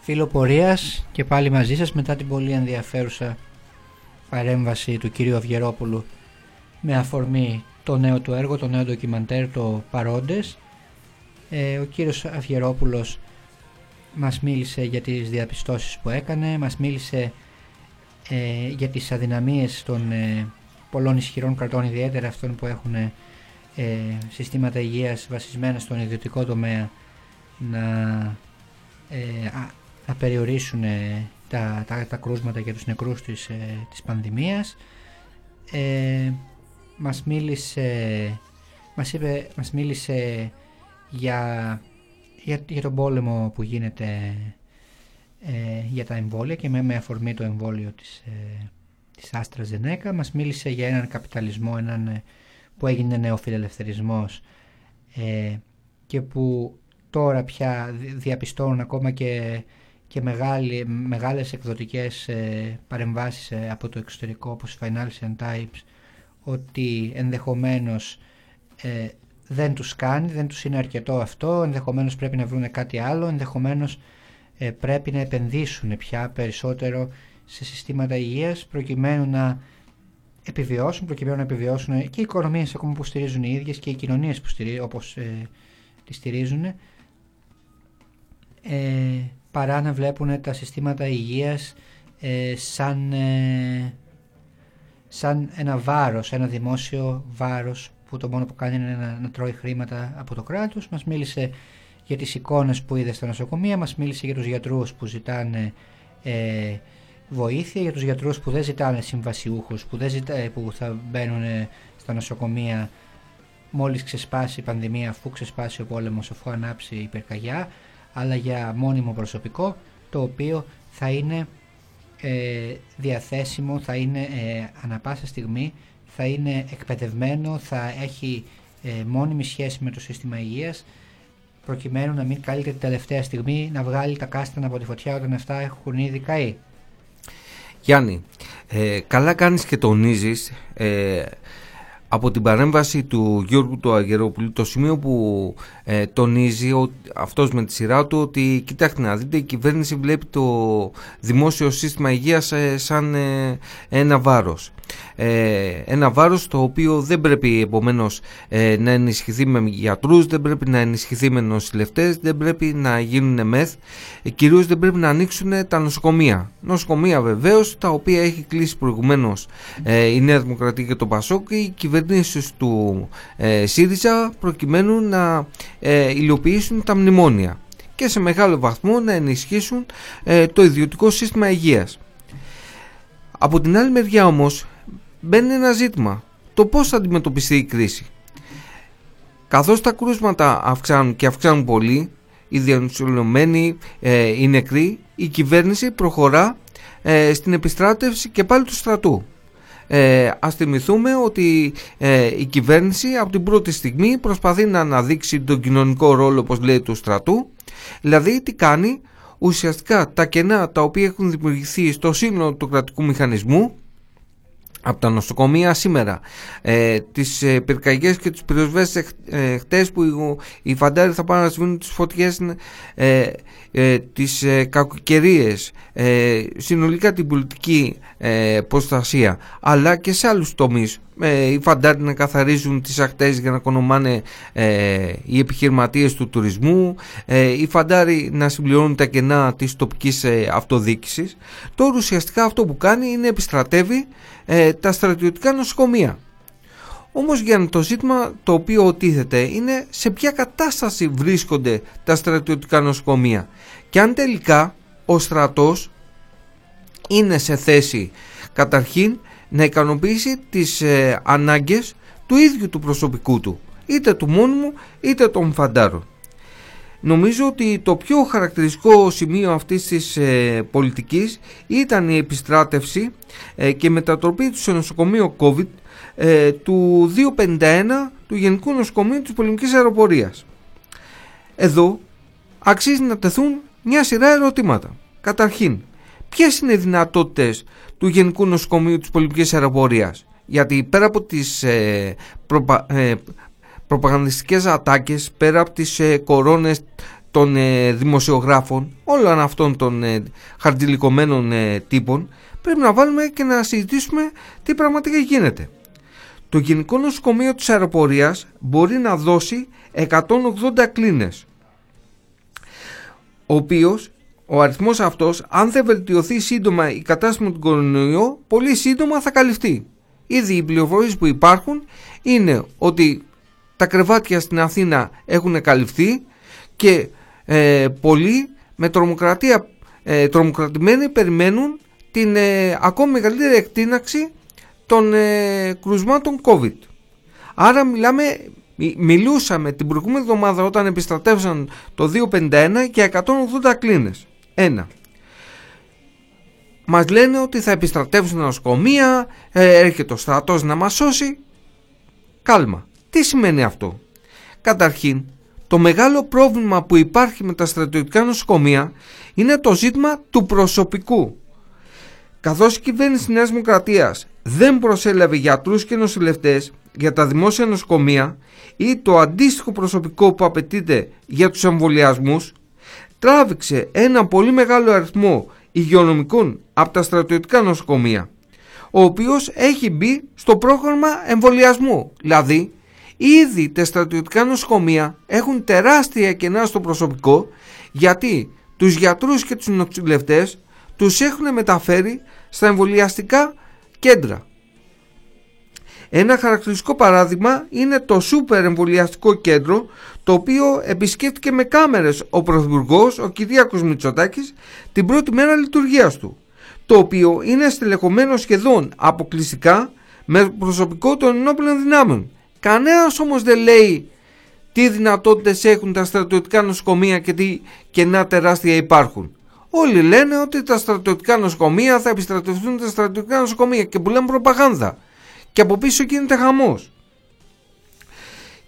Φύλλο πορείας και πάλι μαζί σας μετά την πολύ ενδιαφέρουσα παρέμβαση του κυρίου Αυγερόπουλου με αφορμή το νέο του έργο, το νέο ντοκιμαντέρ, το Παρόντες. Ε, ο κύριος Αυγερόπουλος μας μίλησε για τις διαπιστώσεις που έκανε, μας μίλησε ε, για τις αδυναμίες των ε, πολλών ισχυρών κρατών, ιδιαίτερα αυτών που έχουν ε, συστήματα υγείας βασισμένα στον ιδιωτικό τομέα να, να περιορίσουν τα, τα, τα κρούσματα και τους νεκρούς της, της πανδημίας. μας μίλησε, μας, είπε, μας μίλησε για, για, για τον πόλεμο που γίνεται ε, για τα εμβόλια και με, με αφορμή το εμβόλιο της, ε, της Άστρα Ζενέκα μας μίλησε για έναν καπιταλισμό έναν, ε, που έγινε νεοφιλελευθερισμός ε, και που τώρα πια διαπιστώνουν ακόμα και, και μεγάλη, μεγάλες εκδοτικές ε, παρεμβάσεις ε, από το εξωτερικό όπως Financial Times ότι ενδεχομένως δεν τους κάνει, δεν τους είναι αρκετό αυτό, ενδεχομένως πρέπει να βρουν κάτι άλλο, ενδεχομένως ε, πρέπει να επενδύσουν πια περισσότερο σε συστήματα υγείας προκειμένου να επιβιώσουν, προκειμένου να επιβιώσουν και οι οικονομίες ακόμα που στηρίζουν οι ίδιες και οι κοινωνίες που στηρίζουν, όπως ε, τις στηρίζουν. Ε, παρά να βλέπουν τα συστήματα υγείας ε, σαν, ε, σαν ένα βάρος, ένα δημόσιο βάρος που το μόνο που κάνει είναι να, να τρώει χρήματα από το κράτος. Μας μίλησε για τις εικόνες που είδε στα νοσοκομεία, μας μίλησε για τους γιατρούς που ζητάνε ε, βοήθεια, για τους γιατρούς που δεν ζητάνε συμβασιούχους, που, δεν ζητά, που θα μπαίνουν ε, στα νοσοκομεία μόλις ξεσπάσει η πανδημία, αφού ξεσπάσει ο πόλεμος, αφού ανάψει η πυρκαγιά, αλλά για μόνιμο προσωπικό, το οποίο θα είναι ε, διαθέσιμο, θα είναι ε, ανα πάσα στιγμή, θα είναι εκπαιδευμένο, θα έχει ε, μόνιμη σχέση με το σύστημα υγείας, προκειμένου να μην καλείται την τελευταία στιγμή να βγάλει τα κάστανα από τη φωτιά όταν αυτά έχουν ήδη καεί. Γιάννη, ε, καλά κάνεις και τονίζεις ε, από την παρέμβαση του Γιώργου του Αγερόπουλου το σημείο που ε, τονίζει ο, αυτός με τη σειρά του ότι κοιτάξτε να δείτε η κυβέρνηση βλέπει το δημόσιο σύστημα υγείας ε, σαν ε, ένα βάρος. ε, ένα βάρος το οποίο δεν πρέπει επομένως ε, να ενισχυθεί με γιατρούς, δεν πρέπει να ενισχυθεί με νοσηλευτές, δεν πρέπει να γίνουν μεθ, ε, κυρίως δεν πρέπει να ανοίξουν τα νοσοκομεία. Νοσοκομεία βεβαίως τα οποία έχει κλείσει προηγουμένως ε, η Νέα Δημοκρατία και το Πασόκ και οι κυβερνήσεις του ε, ΣΥΡΙΖΑ προκειμένου να ε, υλοποιήσουν τα μνημόνια και σε μεγάλο βαθμό να ενισχύσουν το ιδιωτικό σύστημα υγείας. Από την άλλη μεριά όμως μπαίνει ένα ζήτημα. Το πώς θα αντιμετωπιστεί η κρίση. Καθώς τα κρούσματα αυξάνουν και αυξάνουν πολύ, οι διανοσιολογημένοι, ε, οι νεκροί, η κυβέρνηση προχωρά ε, στην επιστράτευση και πάλι του στρατού. Ε, ας θυμηθούμε ότι ε, η κυβέρνηση από την πρώτη στιγμή προσπαθεί να αναδείξει τον κοινωνικό ρόλο όπως λέει του στρατού δηλαδή τι κάνει; Ουσιαστικά τα κενά τα οποία έχουν δημιουργηθεί στο σύνολο του κρατικού μηχανισμού από τα νοσοκομεία σήμερα. Ε, τις ε, πυρκαγιές και τους πυροσβέστες ε, χτες που οι, οι φαντάροι θα πάνε να σβήνουν τις φωτιές ε, ε, τις ε, κακοκαιρίες. Ε, συνολικά την πολιτική ε, προστασία. Αλλά και σε άλλους τομείς. Ε, οι φαντάροι να καθαρίζουν τις ακτές για να κονομάνε ε, οι επιχειρηματίες του τουρισμού. Ε, οι φαντάροι να συμπληρώνουν τα κενά της τοπικής ε, αυτοδίκησης τώρα ουσιαστικά αυτό που κάνει είναι επιστρατεύει ε, τα στρατιωτικά νοσοκομεία. Όμως για το ζήτημα το οποίο οτίθεται είναι σε ποια κατάσταση βρίσκονται τα στρατιωτικά νοσοκομεία. Και αν τελικά ο στρατός είναι σε θέση καταρχήν να ικανοποιήσει τις ε, ανάγκες του ίδιου του προσωπικού του. Είτε του μόνιμου είτε των φαντάρων. Νομίζω ότι το πιο χαρακτηριστικό σημείο αυτής της ε, πολιτικής ήταν η επιστράτευση ε, και μετατροπή του σε νοσοκομείο COVID ε, του 251 του Γενικού Νοσοκομείου της Πολεμικής Αεροπορίας. Εδώ αξίζει να τεθούν μια σειρά ερωτήματα. Καταρχήν, ποιες είναι οι δυνατότητες του Γενικού Νοσοκομείου της Πολεμικής Αεροπορίας; Γιατί πέρα από τις ε, προπα, ε, προπαγανδιστικές ατάκες, πέρα από τις ε, κορώνες των ε, δημοσιογράφων, όλων αυτών των ε, χαρτιλικωμένων ε, τύπων, πρέπει να βάλουμε και να συζητήσουμε τι πραγματικά γίνεται. Το Γενικό Νοσοκομείο της Αεροπορίας μπορεί να δώσει 180 κλίνες, ο οποίος ο αριθμός αυτός, αν δεν βελτιωθεί σύντομα η κατάσταση με τον κορονοϊό, πολύ σύντομα θα καλυφθεί. Ήδη οι πληροφορίες που υπάρχουν είναι ότι τα κρεβάτια στην Αθήνα έχουν καλυφθεί και ε, πολλοί με τρομοκρατία ε, τρομοκρατημένοι περιμένουν την ε, ακόμη μεγαλύτερη εκτείναξη των ε, κρουσμάτων COVID. Άρα μιλάμε, μιλούσαμε την προηγούμενη εβδομάδα όταν επιστρατεύσαν το 251 και 180 κλίνες. Ένα. Μας λένε ότι θα επιστρατεύσουν νοσοκομεία, ε, έρχεται ο στρατός να μας σώσει. Κάλμα. Τι σημαίνει αυτό; Καταρχήν, το μεγάλο πρόβλημα που υπάρχει με τα στρατιωτικά νοσοκομεία είναι το ζήτημα του προσωπικού. Καθώς η κυβέρνηση της Νέας Δημοκρατίας δεν προσέλαβε γιατρούς και νοσηλευτές για τα δημόσια νοσοκομεία ή το αντίστοιχο προσωπικό που απαιτείται για τους εμβολιασμούς, τράβηξε ένα πολύ μεγάλο αριθμό υγειονομικών από τα στρατιωτικά νοσοκομεία ο οποίος έχει μπει στο πρόγραμμα εμβολιασμού δηλαδή Ήδη τα στρατιωτικά νοσοκομεία έχουν τεράστια κενά στο προσωπικό γιατί τους γιατρούς και τους νοσηλευτές τους έχουν μεταφέρει στα εμβολιαστικά κέντρα. Ένα χαρακτηριστικό παράδειγμα είναι το σούπερ εμβολιαστικό κέντρο το οποίο επισκέφτηκε με κάμερες ο Πρωθυπουργός, ο Κυριάκος Μητσοτάκης την πρώτη μέρα λειτουργίας του το οποίο είναι στελεχωμένο σχεδόν αποκλειστικά με προσωπικό των ενόπλων δυνάμεων Κανένας όμως δεν λέει τι δυνατότητες έχουν τα στρατιωτικά νοσοκομεία και τι κενά τεράστια υπάρχουν. Όλοι λένε ότι τα στρατιωτικά νοσοκομεία θα επιστρατευτούν τα στρατιωτικά νοσοκομεία και που λένε προπαγάνδα. Και από πίσω γίνεται χαμός.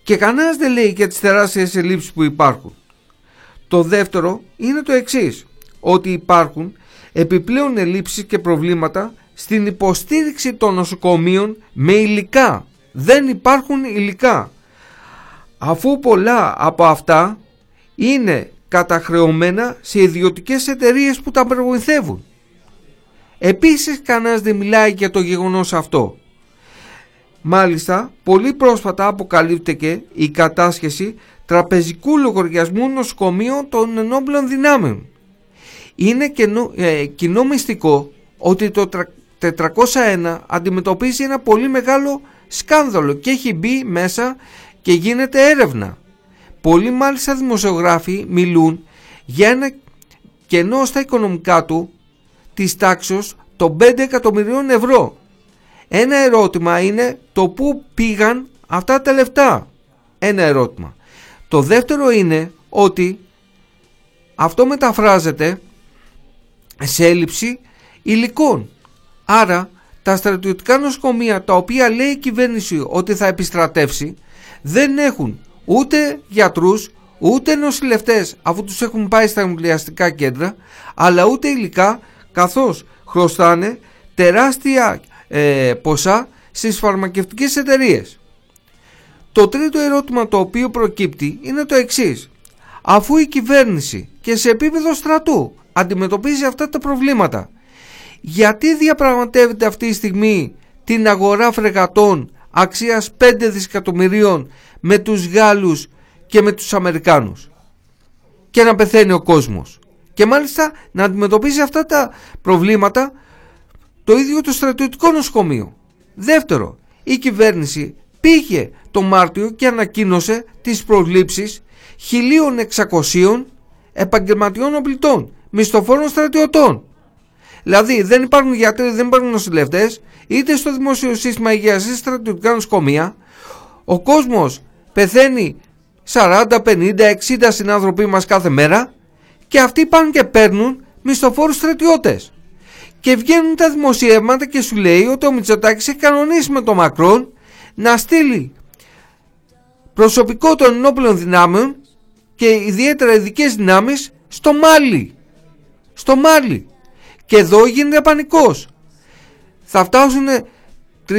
Και κανένας δεν λέει για τις τεράστιες ελλείψεις που υπάρχουν. Το δεύτερο είναι το εξής, ότι υπάρχουν επιπλέον ελλείψεις και προβλήματα στην υποστήριξη των νοσοκομείων με υλικά δεν υπάρχουν υλικά. Αφού πολλά από αυτά είναι καταχρεωμένα σε ιδιωτικές εταιρείες που τα προβοηθεύουν. Επίσης κανένας δεν μιλάει για το γεγονός αυτό. Μάλιστα, πολύ πρόσφατα αποκαλύπτηκε η κατάσχεση τραπεζικού λογαριασμού νοσοκομείων των ενόπλων δυνάμεων. Είναι ε, κοινό μυστικό ότι το 401 αντιμετωπίζει ένα πολύ μεγάλο σκάνδαλο και έχει μπει μέσα και γίνεται έρευνα. Πολλοί μάλιστα δημοσιογράφοι μιλούν για ένα κενό στα οικονομικά του της τάξης των 5 εκατομμυρίων ευρώ. Ένα ερώτημα είναι το πού πήγαν αυτά τα λεφτά. Ένα ερώτημα. Το δεύτερο είναι ότι αυτό μεταφράζεται σε έλλειψη υλικών. Άρα τα στρατιωτικά νοσοκομεία τα οποία λέει η κυβέρνηση ότι θα επιστρατεύσει δεν έχουν ούτε γιατρούς ούτε νοσηλευτές αφού τους έχουν πάει στα εμβολιαστικά κέντρα αλλά ούτε υλικά καθώς χρωστάνε τεράστια ε, ποσά στις φαρμακευτικές εταιρείες. Το τρίτο ερώτημα το οποίο προκύπτει είναι το εξής. Αφού η κυβέρνηση και σε επίπεδο στρατού αντιμετωπίζει αυτά τα προβλήματα γιατί διαπραγματεύεται αυτή τη στιγμή την αγορά φρεγατών αξίας 5 δισεκατομμυρίων με τους Γάλλους και με τους Αμερικάνους; Και να πεθαίνει ο κόσμος και μάλιστα να αντιμετωπίζει αυτά τα προβλήματα το ίδιο το στρατιωτικό νοσοκομείο. Δεύτερο, η κυβέρνηση πήγε το Μάρτιο και ανακοίνωσε τις προσλήψεις 1.600 επαγγελματιών οπλιτών, μισθοφόρων στρατιωτών. Δηλαδή δεν υπάρχουν γιατροί, δεν υπάρχουν νοσηλευτές, είτε στο δημόσιο σύστημα υγείας είτε στα στρατιωτικά νοσοκομεία. Ο κόσμος πεθαίνει 40, 50, 60 συνάνθρωποι μας κάθε μέρα και αυτοί πάνε και παίρνουν μισθοφόρους στρατιώτες. Και βγαίνουν τα δημοσιεύματα και σου λέει ότι ο Μητσοτάκης έχει κανονίσει με τον Μακρόν να στείλει προσωπικό των ενόπλων δυνάμεων και ιδιαίτερα ειδικές δυνάμεις στο Μάλι. Στο Μάλι. Και εδώ γίνεται πανικός. Θα φτάσουν 3.500-4.000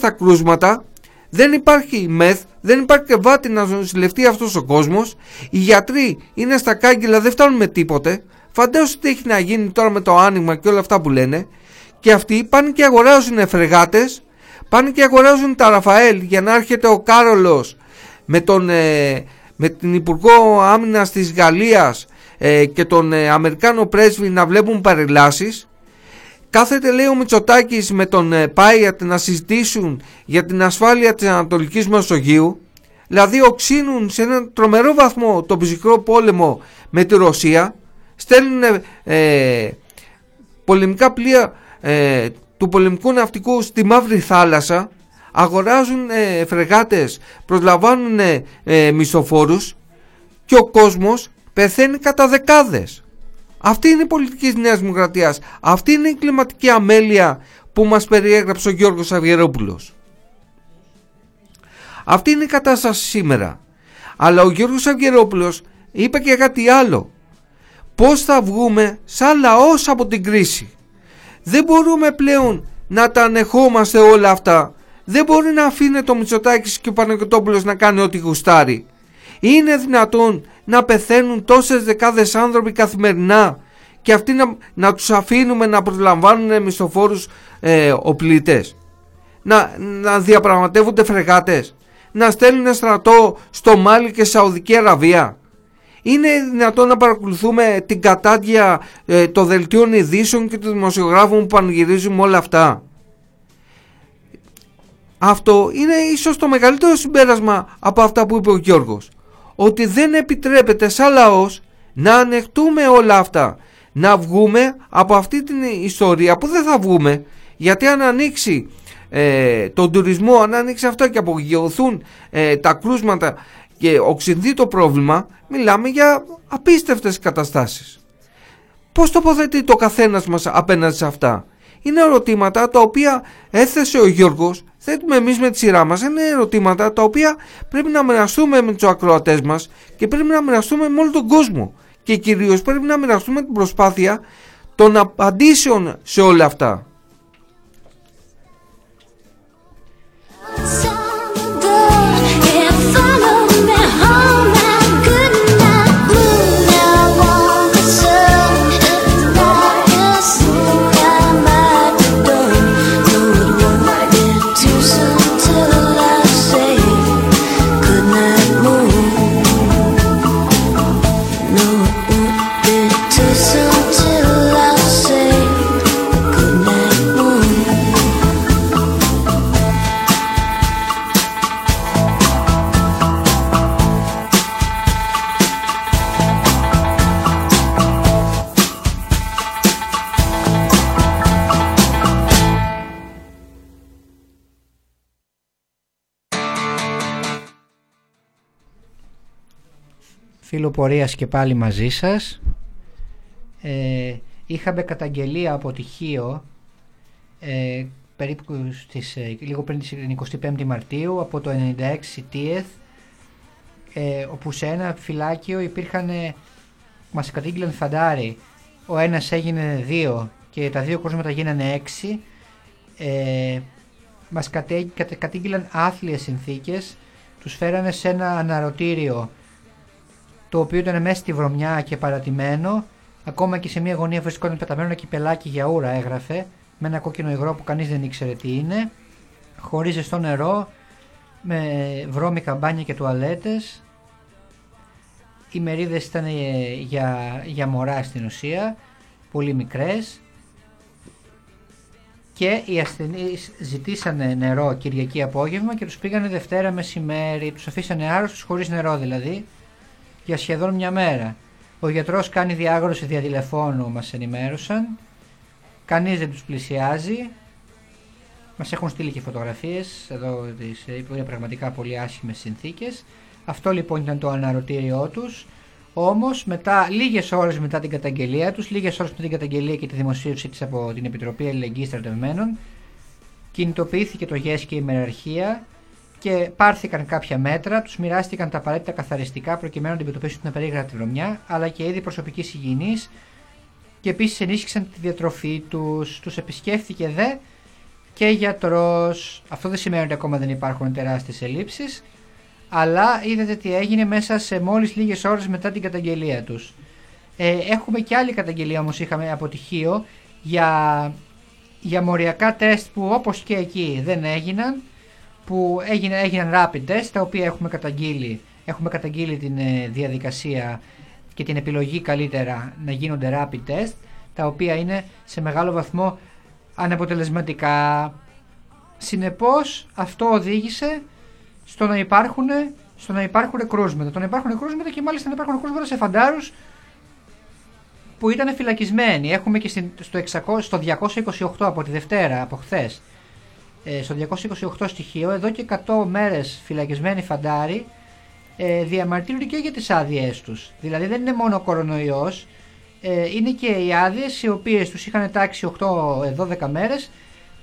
τα κρούσματα, Δεν υπάρχει μεθ, δεν υπάρχει και βάτη να νοσηλευτεί αυτός ο κόσμος. Οι γιατροί είναι στα κάγκελα, δεν φτάνουν με τίποτε. Φαντάζομαι τι έχει να γίνει τώρα με το άνοιγμα και όλα αυτά που λένε. Και αυτοί πάνε και αγοράζουν φρεγάτες, πάνε και αγοράζουν τα Ραφαέλ για να έρχεται ο Κάρολος με, τον, ε, με την Υπουργό Άμυνας της Γαλλίας ε, και τον ε, Αμερικάνο πρέσβη να βλέπουν παρελάσεις. Κάθεται λέει ο Μητσοτάκης με τον ε, Πάιατ να συζητήσουν για την ασφάλεια της Ανατολικής Μεσογείου. Δηλαδή οξύνουν σε έναν τρομερό βαθμό τον ψυχρό πόλεμο με τη Ρωσία. Στέλνουν ε, πολεμικά πλοία ε, του πολεμικού ναυτικού στη Μαύρη Θάλασσα. Αγοράζουν ε, φρεγάτες, προσλαμβάνουν ε, μισοφόρους και ο κόσμος πεθαίνει κατά δεκάδες. Αυτή είναι η πολιτική της Νέας Δημοκρατίας. Αυτή είναι η κλιματική αμέλεια που μας περιέγραψε ο Γιώργος Αυγερόπουλος. Αυτή είναι η κατάσταση σήμερα. Αλλά ο Γιώργος Αυγερόπουλος είπε και κάτι άλλο. Πώς θα βγούμε σαν λαός από την κρίση. Δεν μπορούμε πλέον να τα ανεχόμαστε όλα αυτά. Δεν μπορεί να αφήνει το Μητσοτάκης και ο Παναγιωτόπουλος να κάνει ό,τι γουστάρει. Είναι δυνατόν να πεθαίνουν τόσες δεκάδες άνθρωποι καθημερινά και αυτοί να, να τους αφήνουμε να προσλαμβάνουν μισθοφόρους ε, οπλίτες. Να, να διαπραγματεύονται φρεγάτες. Να στέλνουν στρατό στο Μάλι και Σαουδική Αραβία. Είναι δυνατόν να παρακολουθούμε την κατάδια ε, των δελτίων ειδήσεων και των δημοσιογράφων που πανηγυρίζουν όλα αυτά. Αυτό είναι ίσως το μεγαλύτερο συμπέρασμα από αυτά που είπε ο Γιώργος ότι δεν επιτρέπεται σαν λαός να ανεχτούμε όλα αυτά. Να βγούμε από αυτή την ιστορία που δεν θα βγούμε γιατί αν ανοίξει ε, τον τουρισμό, αν ανοίξει αυτό και απογειωθούν ε, τα κρούσματα και οξυνθεί το πρόβλημα, μιλάμε για απίστευτες καταστάσεις. Πώς τοποθετεί το καθένας μας απέναντι σε αυτά; Είναι ερωτήματα τα οποία έθεσε ο Γιώργος θέτουμε εμείς με τη σειρά μας είναι ερωτήματα τα οποία πρέπει να μοιραστούμε με τους ακροατές μας και πρέπει να μοιραστούμε με όλο τον κόσμο και κυρίως πρέπει να μοιραστούμε την προσπάθεια των απαντήσεων σε όλα αυτά. Πορείας και πάλι μαζί σας. Ε, είχαμε καταγγελία από τυχείο ε, περίπου στις, ε, λίγο πριν την 25η Μαρτίου από το 96 TF ε, όπου σε ένα φυλάκιο υπήρχαν ε, μας κατήγγειλαν φαντάρι. Ο ένας έγινε δύο και τα δύο κόσμματα γίνανε έξι. Ε, μας κατέ, κατήγγειλαν άθλιες συνθήκες. Τους φέρανε σε ένα αναρωτήριο το οποίο ήταν μέσα στη βρωμιά και παρατημένο. Ακόμα και σε μια γωνία βρισκόταν πεταμένο ένα κυπελάκι για ούρα έγραφε, με ένα κόκκινο υγρό που κανείς δεν ήξερε τι είναι. Χωρίς ζεστό νερό, με βρώμικα μπάνια και τουαλέτες. Οι μερίδες ήταν ε, για, για μωρά στην ουσία, πολύ μικρές. Και οι ασθενείς ζητήσανε νερό Κυριακή απόγευμα και τους πήγανε Δευτέρα μεσημέρι. Τους αφήσανε άρρωστους χωρίς νερό δηλαδή για σχεδόν μια μέρα. Ο γιατρός κάνει διάγνωση δια τηλεφώνου, μας ενημέρωσαν. Κανείς δεν τους πλησιάζει. Μας έχουν στείλει και φωτογραφίες, εδώ είναι πραγματικά πολύ άσχημες συνθήκες. Αυτό λοιπόν ήταν το αναρωτήριό τους. Όμως μετά, λίγες ώρες μετά την καταγγελία τους, λίγες ώρες μετά την καταγγελία και τη δημοσίευσή της από την Επιτροπή Αλληλεγγύης Στρατευμένων, κινητοποιήθηκε το ΓΕΣ και η μεραρχία και πάρθηκαν κάποια μέτρα, τους μοιράστηκαν τα απαραίτητα καθαριστικά προκειμένου να αντιμετωπίσουν την απερίγρατη βρωμιά, αλλά και είδη προσωπικής υγιεινής και επίσης ενίσχυσαν τη διατροφή τους. Τους επισκέφθηκε δε και γιατρός. Αυτό δεν σημαίνει ότι ακόμα δεν υπάρχουν τεράστιες ελλείψεις, αλλά είδατε τι έγινε μέσα σε μόλις λίγες ώρες μετά την καταγγελία τους. Ε, έχουμε και άλλη καταγγελία όμως είχαμε αποτυχίο για, για μοριακά τεστ που όπως και εκεί δεν έγιναν, που έγιναν, έγιναν rapid test, τα οποία έχουμε καταγγείλει, έχουμε καταγγείλει την ε, διαδικασία και την επιλογή καλύτερα να γίνονται rapid test, τα οποία είναι σε μεγάλο βαθμό αναποτελεσματικά. Συνεπώς αυτό οδήγησε στο να υπάρχουν, στο να υπάρχουν κρούσματα. Το να υπάρχουν κρούσματα και μάλιστα να υπάρχουν κρούσματα σε φαντάρους που ήταν φυλακισμένοι. Έχουμε και στο, 600, στο 228 από τη Δευτέρα, από χθες. Ε, στο 228 στοιχείο, εδώ και 100 μέρες φυλακισμένοι φαντάροι ε, διαμαρτύρονται και για τις άδειές τους. Δηλαδή δεν είναι μόνο ο κορονοϊός, ε, είναι και οι άδειες οι οποίες τους είχαν τάξει 8-12 μέρες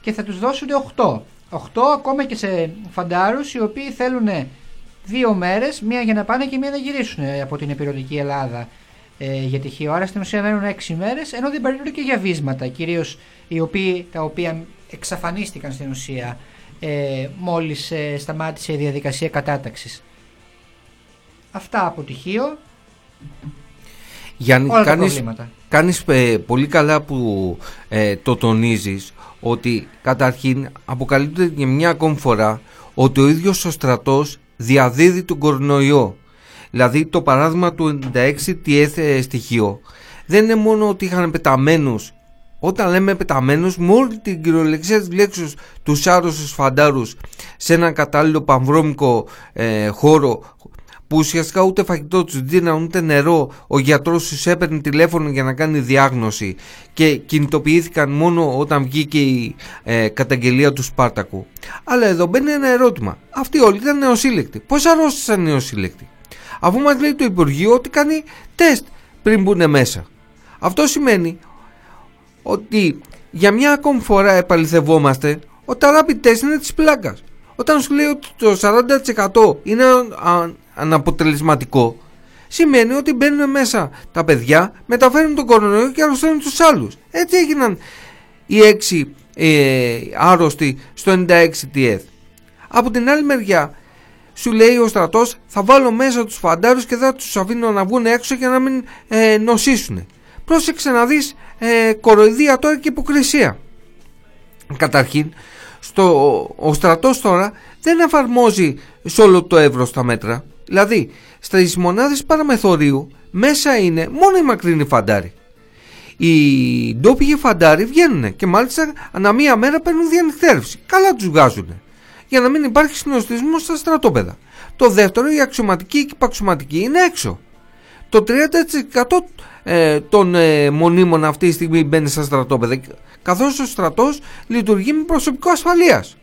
και θα τους δώσουν 8. 8 ακόμα και σε φαντάρους οι οποίοι θέλουν δύο μέρες, μία για να πάνε και μία να γυρίσουν από την επιρωτική Ελλάδα ε, για τυχείο. Άρα στην ουσία μένουν 6 μέρες, ενώ δεν παίρνουν και για βίσματα, κυρίως οι οποίοι, τα οποία εξαφανίστηκαν στην ουσία ε, μόλις ε, σταμάτησε η διαδικασία κατάταξης. Αυτά από τυχείο. Γιάννη, κάνεις, κάνεις ε, πολύ καλά που ε, το τονίζεις ότι καταρχήν αποκαλύπτεται για μια ακόμη φορά ότι ο ίδιος ο στρατός διαδίδει τον κορονοϊό. Δηλαδή το παράδειγμα του 96 τι έθε στοιχείο δεν είναι μόνο ότι είχαν πεταμένους όταν λέμε πεταμένους με όλη την κυριολεξία της λέξης τους άρρωστους φαντάρους σε έναν κατάλληλο πανβρώμικο ε, χώρο που ουσιαστικά ούτε φαγητό τους δίναν ούτε νερό, ο γιατρός τους έπαιρνε τηλέφωνο για να κάνει διάγνωση και κινητοποιήθηκαν μόνο όταν βγήκε η ε, καταγγελία του Σπάρτακου. Αλλά εδώ μπαίνει ένα ερώτημα. Αυτοί όλοι ήταν νεοσύλλεκτοι. Πώς αρρώστησαν νεοσύλλεκτοι; Αφού μας λέει το Υπουργείο ότι κάνει τεστ πριν μπουν μέσα. Αυτό σημαίνει ότι για μια ακόμη φορά επαληθευόμαστε ότι τα rapid test είναι της πλάκας. Όταν σου λέει ότι το 40% είναι αναποτελεσματικό σημαίνει ότι μπαίνουν μέσα τα παιδιά, μεταφέρουν τον κορονοϊό και αρρωσταίνουν τους άλλους. Έτσι έγιναν οι έξι ε, άρρωστοι στο 96 TF. Από την άλλη μεριά σου λέει ο στρατός θα βάλω μέσα τους φαντάρους και θα τους αφήνω να βγουν έξω για να μην ε, νοσήσουν. Πρόσεξε να δεις ε, κοροϊδία τώρα και υποκρισία. Καταρχήν, στο, ο στρατός τώρα δεν εφαρμόζει σε όλο το εύρος τα μέτρα. Δηλαδή, στα μονάδες παραμεθορίου μέσα είναι μόνο οι μακρινοί φαντάροι. Οι ντόπιοι φαντάροι βγαίνουν και μάλιστα ανά μία μέρα παίρνουν διανυκτέρευση. Καλά τους βγάζουν. Για να μην υπάρχει συνοστισμός στα στρατόπεδα. Το δεύτερο, οι αξιωματικοί και οι υπαξιωματικοί είναι έξω. Το 30% ε, των ε, μονίμων αυτή τη στιγμή μπαίνει στα στρατόπεδα καθώς ο στρατός λειτουργεί με προσωπικό ασφαλείας.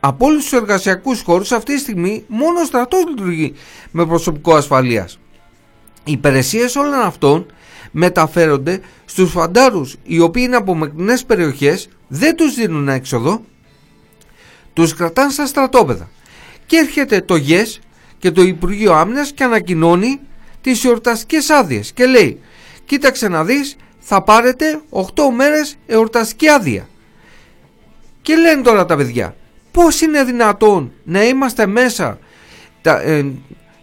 Από όλους τους εργασιακούς χώρους αυτή τη στιγμή μόνο ο στρατός λειτουργεί με προσωπικό ασφαλείας. Οι υπηρεσίες όλων αυτών μεταφέρονται στους φαντάρους οι οποίοι είναι από μακρινές περιοχές δεν τους δίνουν έξοδο τους κρατάνε στα στρατόπεδα. Και έρχεται το ΓΕΣ και το Υπουργείο Άμυνας και ανακοινώνει τις εορταστικές άδειες και λέει κοίταξε να δεις θα πάρετε 8 μέρες εορταστική άδεια και λένε τώρα τα παιδιά Πώς είναι δυνατόν να είμαστε μέσα τα, ε,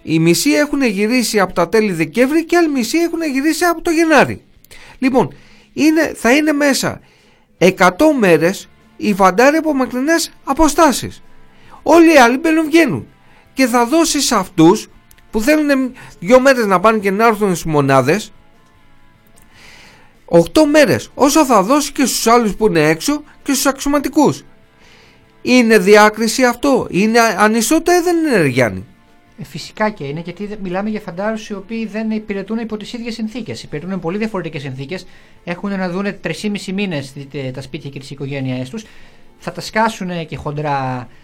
οι μισοί έχουν γυρίσει από τα τέλη Δεκέμβρη και άλλοι μισοί έχουν γυρίσει από το Γενάρη. Λοιπόν, είναι, θα είναι μέσα 100 μέρες οι φαντάροι από μακρινές αποστάσεις. Όλοι οι άλλοι μπαίνουν βγαίνουν. Και θα δώσεις σε αυτούς που θέλουν δύο μέρες να πάνε και να έρθουν στις μονάδες 8 μέρες όσο θα δώσει και στους άλλους που είναι έξω και στους αξιωματικούς. Είναι διάκριση αυτό. Είναι ανισότητα ή δεν είναι, Γιάννη; Ε, φυσικά και είναι, γιατί μιλάμε για φαντάρους οι οποίοι δεν υπηρετούν υπό τις ίδιες συνθήκες. Υπηρετούν πολύ διαφορετικές συνθήκες. Έχουν να δουν 3,5 μήνες τα σπίτια και τις οικογένειές τους. Θα τα σκάσουν και χοντρά ε,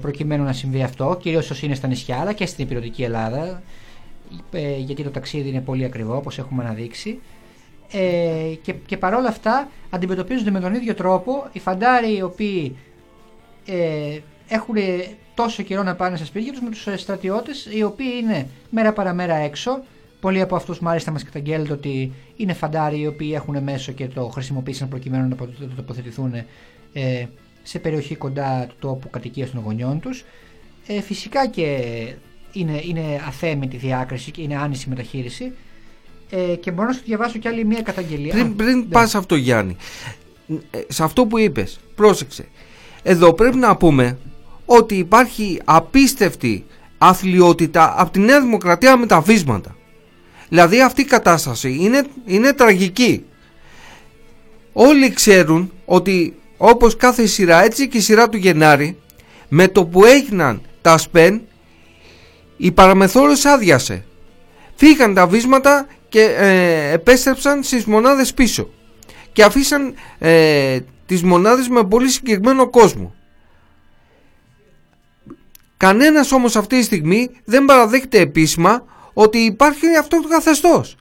προκειμένου να συμβεί αυτό, κυρίως όσοι είναι στα νησιά, αλλά και στην υπηρετική Ελλάδα. Ε, γιατί το ταξίδι είναι πολύ ακριβό, όπως έχουμε αναδείξει. Ε, και, και παρόλα αυτά αντιμετωπίζονται με τον ίδιο τρόπο οι φαντάροι οι οποίοι ε, έχουν τόσο καιρό να πάνε στα σπίτια τους με τους στρατιώτες οι οποίοι είναι μέρα παραμέρα έξω. Πολλοί από αυτούς μάλιστα μας καταγγέλλονται ότι είναι φαντάροι οι οποίοι έχουν μέσο και το χρησιμοποίησαν προκειμένου να τοποθετηθούν ε, σε περιοχή κοντά του τόπου κατοικία των γονιών τους. Ε, φυσικά και είναι, είναι αθέμητη διάκριση και είναι άνηση μεταχείριση. Ε, και μπορώ να σου διαβάσω κι άλλη μια καταγγελία. Πριν, πριν ναι. πας αυτό Γιάννη, ε, σε αυτό που είπες, πρόσεξε. Εδώ πρέπει να πούμε ότι υπάρχει απίστευτη αθλειότητα από τη Νέα Δημοκρατία με τα βίσματα. Δηλαδή αυτή η κατάσταση είναι, είναι τραγική. Όλοι ξέρουν ότι όπως κάθε σειρά έτσι και η σειρά του Γενάρη με το που έγιναν τα σπεν η παραμεθόρος άδειασε. Φύγαν τα βίσματα και ε, επέστρεψαν στις μονάδες πίσω και αφήσαν ε, τις μονάδες με πολύ συγκεκριμένο κόσμο. Κανένας όμως αυτή τη στιγμή δεν παραδέχεται επίσημα ότι υπάρχει αυτός το καθεστώς.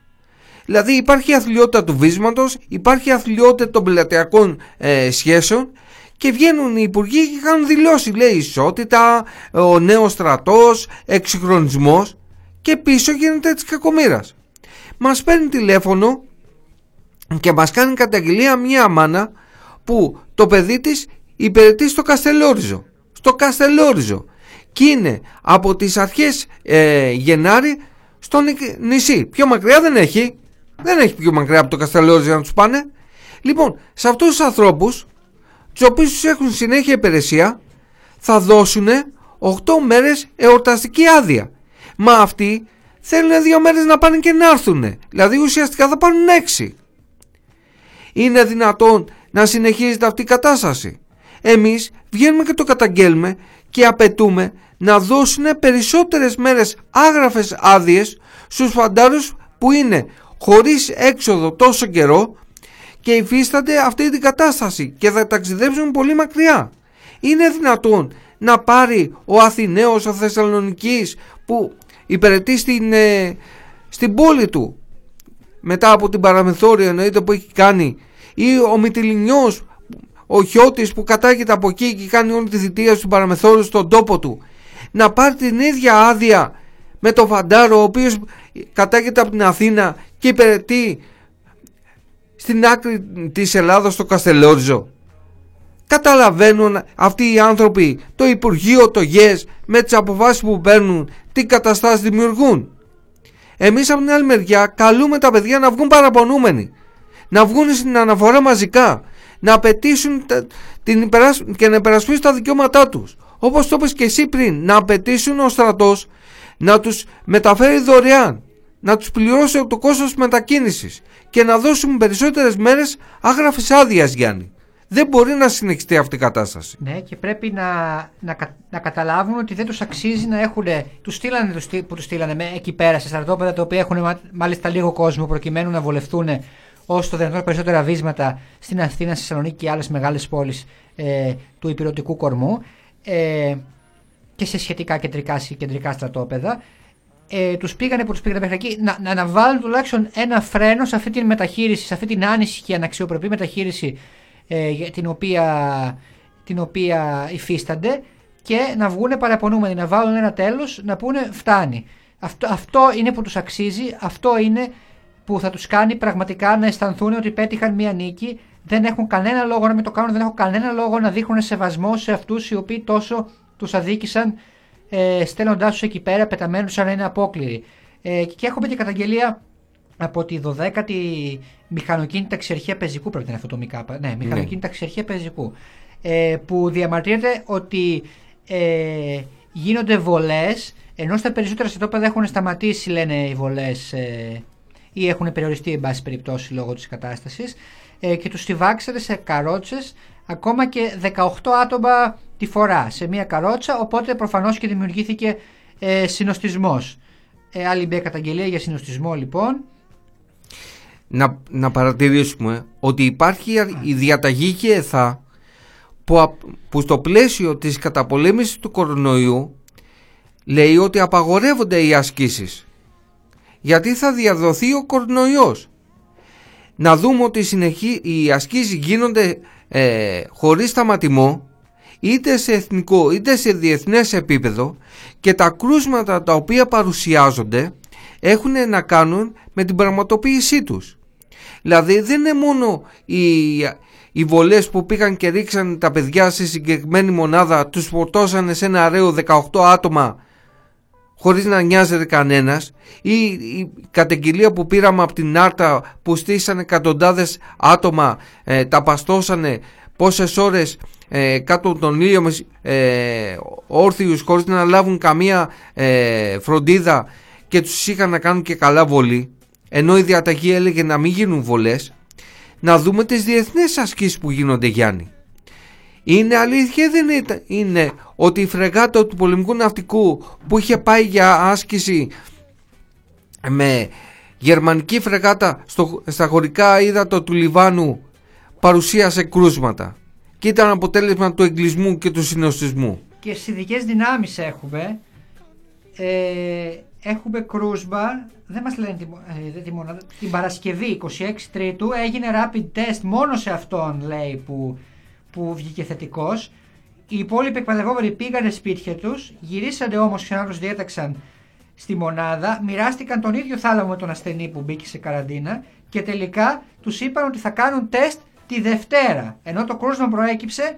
Δηλαδή υπάρχει η αθλειότητα του βίσματος, υπάρχει η αθλειότητα των πελατειακών ε, σχέσεων και βγαίνουν οι υπουργοί και κάνουν δηλώσεις. Λέει ισότητα, ο νέος στρατός, εξυγχρονισμός και πίσω γίνεται έτσι κακομήρας. Μας παίρνει τηλέφωνο και μας κάνει καταγγελία μια μάνα που το παιδί της υπηρετεί στο Καστελόριζο. Στο Καστελόριζο. Και είναι από τις αρχές ε, Γενάρη στο νησί. Πιο μακριά δεν έχει. Δεν έχει πιο μακριά από το Καστελόριζο για να τους πάνε. Λοιπόν, σε αυτούς τους ανθρώπους, τους οποίους έχουν συνέχεια υπηρεσία, θα δώσουν 8 μέρες εορταστική άδεια. Μα αυτοί θέλουν δύο μέρες να πάνε και να έρθουν. Δηλαδή ουσιαστικά θα πάρουν 6. Είναι δυνατόν να συνεχίζεται αυτή η κατάσταση. Εμείς βγαίνουμε και το καταγγέλουμε και απαιτούμε να δώσουν περισσότερες μέρες άγραφες άδειες στους φαντάρους που είναι χωρίς έξοδο τόσο καιρό και υφίστανται αυτή την κατάσταση και θα ταξιδέψουν πολύ μακριά. Είναι δυνατόν να πάρει ο Αθηναίος, ο Θεσσαλονικής που υπηρετεί στην, ε, στην πόλη του μετά από την παραμεθόρια εννοείται που έχει κάνει ή ο Μητυλινιός ο Χιώτης που κατάγεται από εκεί και κάνει όλη τη θητεία του παραμεθόρου στον τόπο του να πάρει την ίδια άδεια με τον Φαντάρο ο οποίος κατάγεται από την Αθήνα και υπηρετεί στην άκρη της Ελλάδας στο Καστελόριζο καταλαβαίνουν αυτοί οι άνθρωποι το Υπουργείο, το ΓΕΣ με τις αποφάσεις που παίρνουν τι καταστάσεις δημιουργούν. Εμείς από την άλλη μεριά καλούμε τα παιδιά να βγουν παραπονούμενοι να βγουν στην αναφορά μαζικά να απαιτήσουν την και να υπερασπίσουν τα δικαιώματά τους. Όπως το είπες και εσύ πριν να απαιτήσουν ο στρατός να τους μεταφέρει δωρεάν να τους πληρώσει το κόστος μετακίνησης και να δώσουν περισσότερες μέρες άγραφης άδειας Γιάννη. Δεν μπορεί να συνεχιστεί αυτή η κατάσταση. Ναι, και πρέπει να, να, να καταλάβουν ότι δεν τους αξίζει να έχουν. Τους στείλανε που τους στείλανε με, εκεί πέρα σε στρατόπεδα τα οποία έχουν μάλιστα λίγο κόσμο προκειμένου να βολευτούν όσο το δυνατόν περισσότερα βίσματα στην Αθήνα, στη Θεσσαλονίκη και άλλες μεγάλες πόλεις ε, του υπηρετικού κορμού ε, και σε σχετικά κεντρικά, κεντρικά στρατόπεδα. Ε, τους πήγανε που τους πήγανε μέχρι εκεί να, να, να βάλουν τουλάχιστον ένα φρένο σε αυτή την μεταχείριση, σε αυτή την άνηση και αναξιοπρεπή μεταχείριση ε, την, οποία, την οποία υφίστανται και να βγουν παραπονούμενοι, να βάλουν ένα τέλος, να πούνε φτάνει. Αυτό, αυτό είναι που τους αξίζει, αυτό είναι που θα τους κάνει πραγματικά να αισθανθούν ότι πέτυχαν μία νίκη, δεν έχουν κανένα λόγο να με το κάνουν, δεν έχουν κανένα λόγο να δείχνουν σεβασμό σε αυτούς οι οποίοι τόσο τους αδίκησαν ε, στέλνοντάς τους εκεί πέρα πεταμένους σαν να είναι απόκληροι. Ε, και έχουμε και καταγγελία από τη 12η μηχανοκίνητα ξερχεία πεζικού, πρέπει να είναι αυτό το ΜΙΚΑΠΑ. Ναι, μηχανοκίνητα ξερχεία πεζικού. Ε, που διαμαρτύρεται ότι ε, γίνονται βολές, ενώ στα περισσότερα στρατόπεδα έχουν σταματήσει, λένε οι βολές, ε, ή έχουν περιοριστεί, εν πάση περιπτώσει, λόγω της κατάστασης, ε, και τους στιβάξατε σε καρότσες ακόμα και 18 άτομα τη φορά σε μία καρότσα, οπότε προφανώς και δημιουργήθηκε ε, συνοστισμός. Ε, άλλη μια καταγγελία για συνοστισμό λοιπόν. Να, να παρατηρήσουμε ότι υπάρχει η διαταγή και εθά που, που στο πλαίσιο της καταπολέμησης του κορονοϊού λέει ότι απαγορεύονται οι ασκήσεις. Γιατί θα διαδοθεί ο κορονοϊός. Να δούμε ότι συνεχί, οι ασκήσεις γίνονται ε, χωρίς σταματημό είτε σε εθνικό είτε σε διεθνές επίπεδο και τα κρούσματα τα οποία παρουσιάζονται έχουν να κάνουν με την πραγματοποίησή τους. Δηλαδή δεν είναι μόνο οι, οι βολές που πήγαν και ρίξαν τα παιδιά στη συγκεκριμένη μονάδα, τους φορτώσανε σε ένα αραίο 18 άτομα χωρίς να νοιάζεται κανένας ή η καταγγελία που πήραμε από την Άρτα που στήσανε εκατοντάδες άτομα, ε, τα παστώσανε πόσες ώρες ε, κάτω από τον ήλιο ε, όρθιους χωρίς να λάβουν καμία ε, φροντίδα και τους είχαν να κάνουν και καλά βολή ενώ η διαταγή έλεγε να μην γίνουν βολές. Να δούμε τις διεθνές ασκήσεις που γίνονται Γιάννη. Είναι αλήθεια δεν είναι ότι η φρεγάτα του πολεμικού ναυτικού που είχε πάει για άσκηση με γερμανική φρεγάτα στο, στα χωρικά ύδατα του Λιβάνου παρουσίασε κρούσματα και ήταν αποτέλεσμα του εγκλισμού και του συνοστισμού. Και στις ειδικές δυνάμεις έχουμε ε, έχουμε κρούσμα δεν μας λένε την, ε, τη μονάδα, την Παρασκευή 26 Τρίτου έγινε rapid test μόνο σε αυτόν λέει που, που βγήκε θετικός οι υπόλοιποι εκπαιδευόμενοι πήγανε σπίτια τους γυρίσανε όμως ξανά τους διέταξαν στη μονάδα, μοιράστηκαν τον ίδιο θάλαμο με τον ασθενή που μπήκε σε καραντίνα και τελικά τους είπαν ότι θα κάνουν τεστ τη Δευτέρα. Ενώ το κρούσμα προέκυψε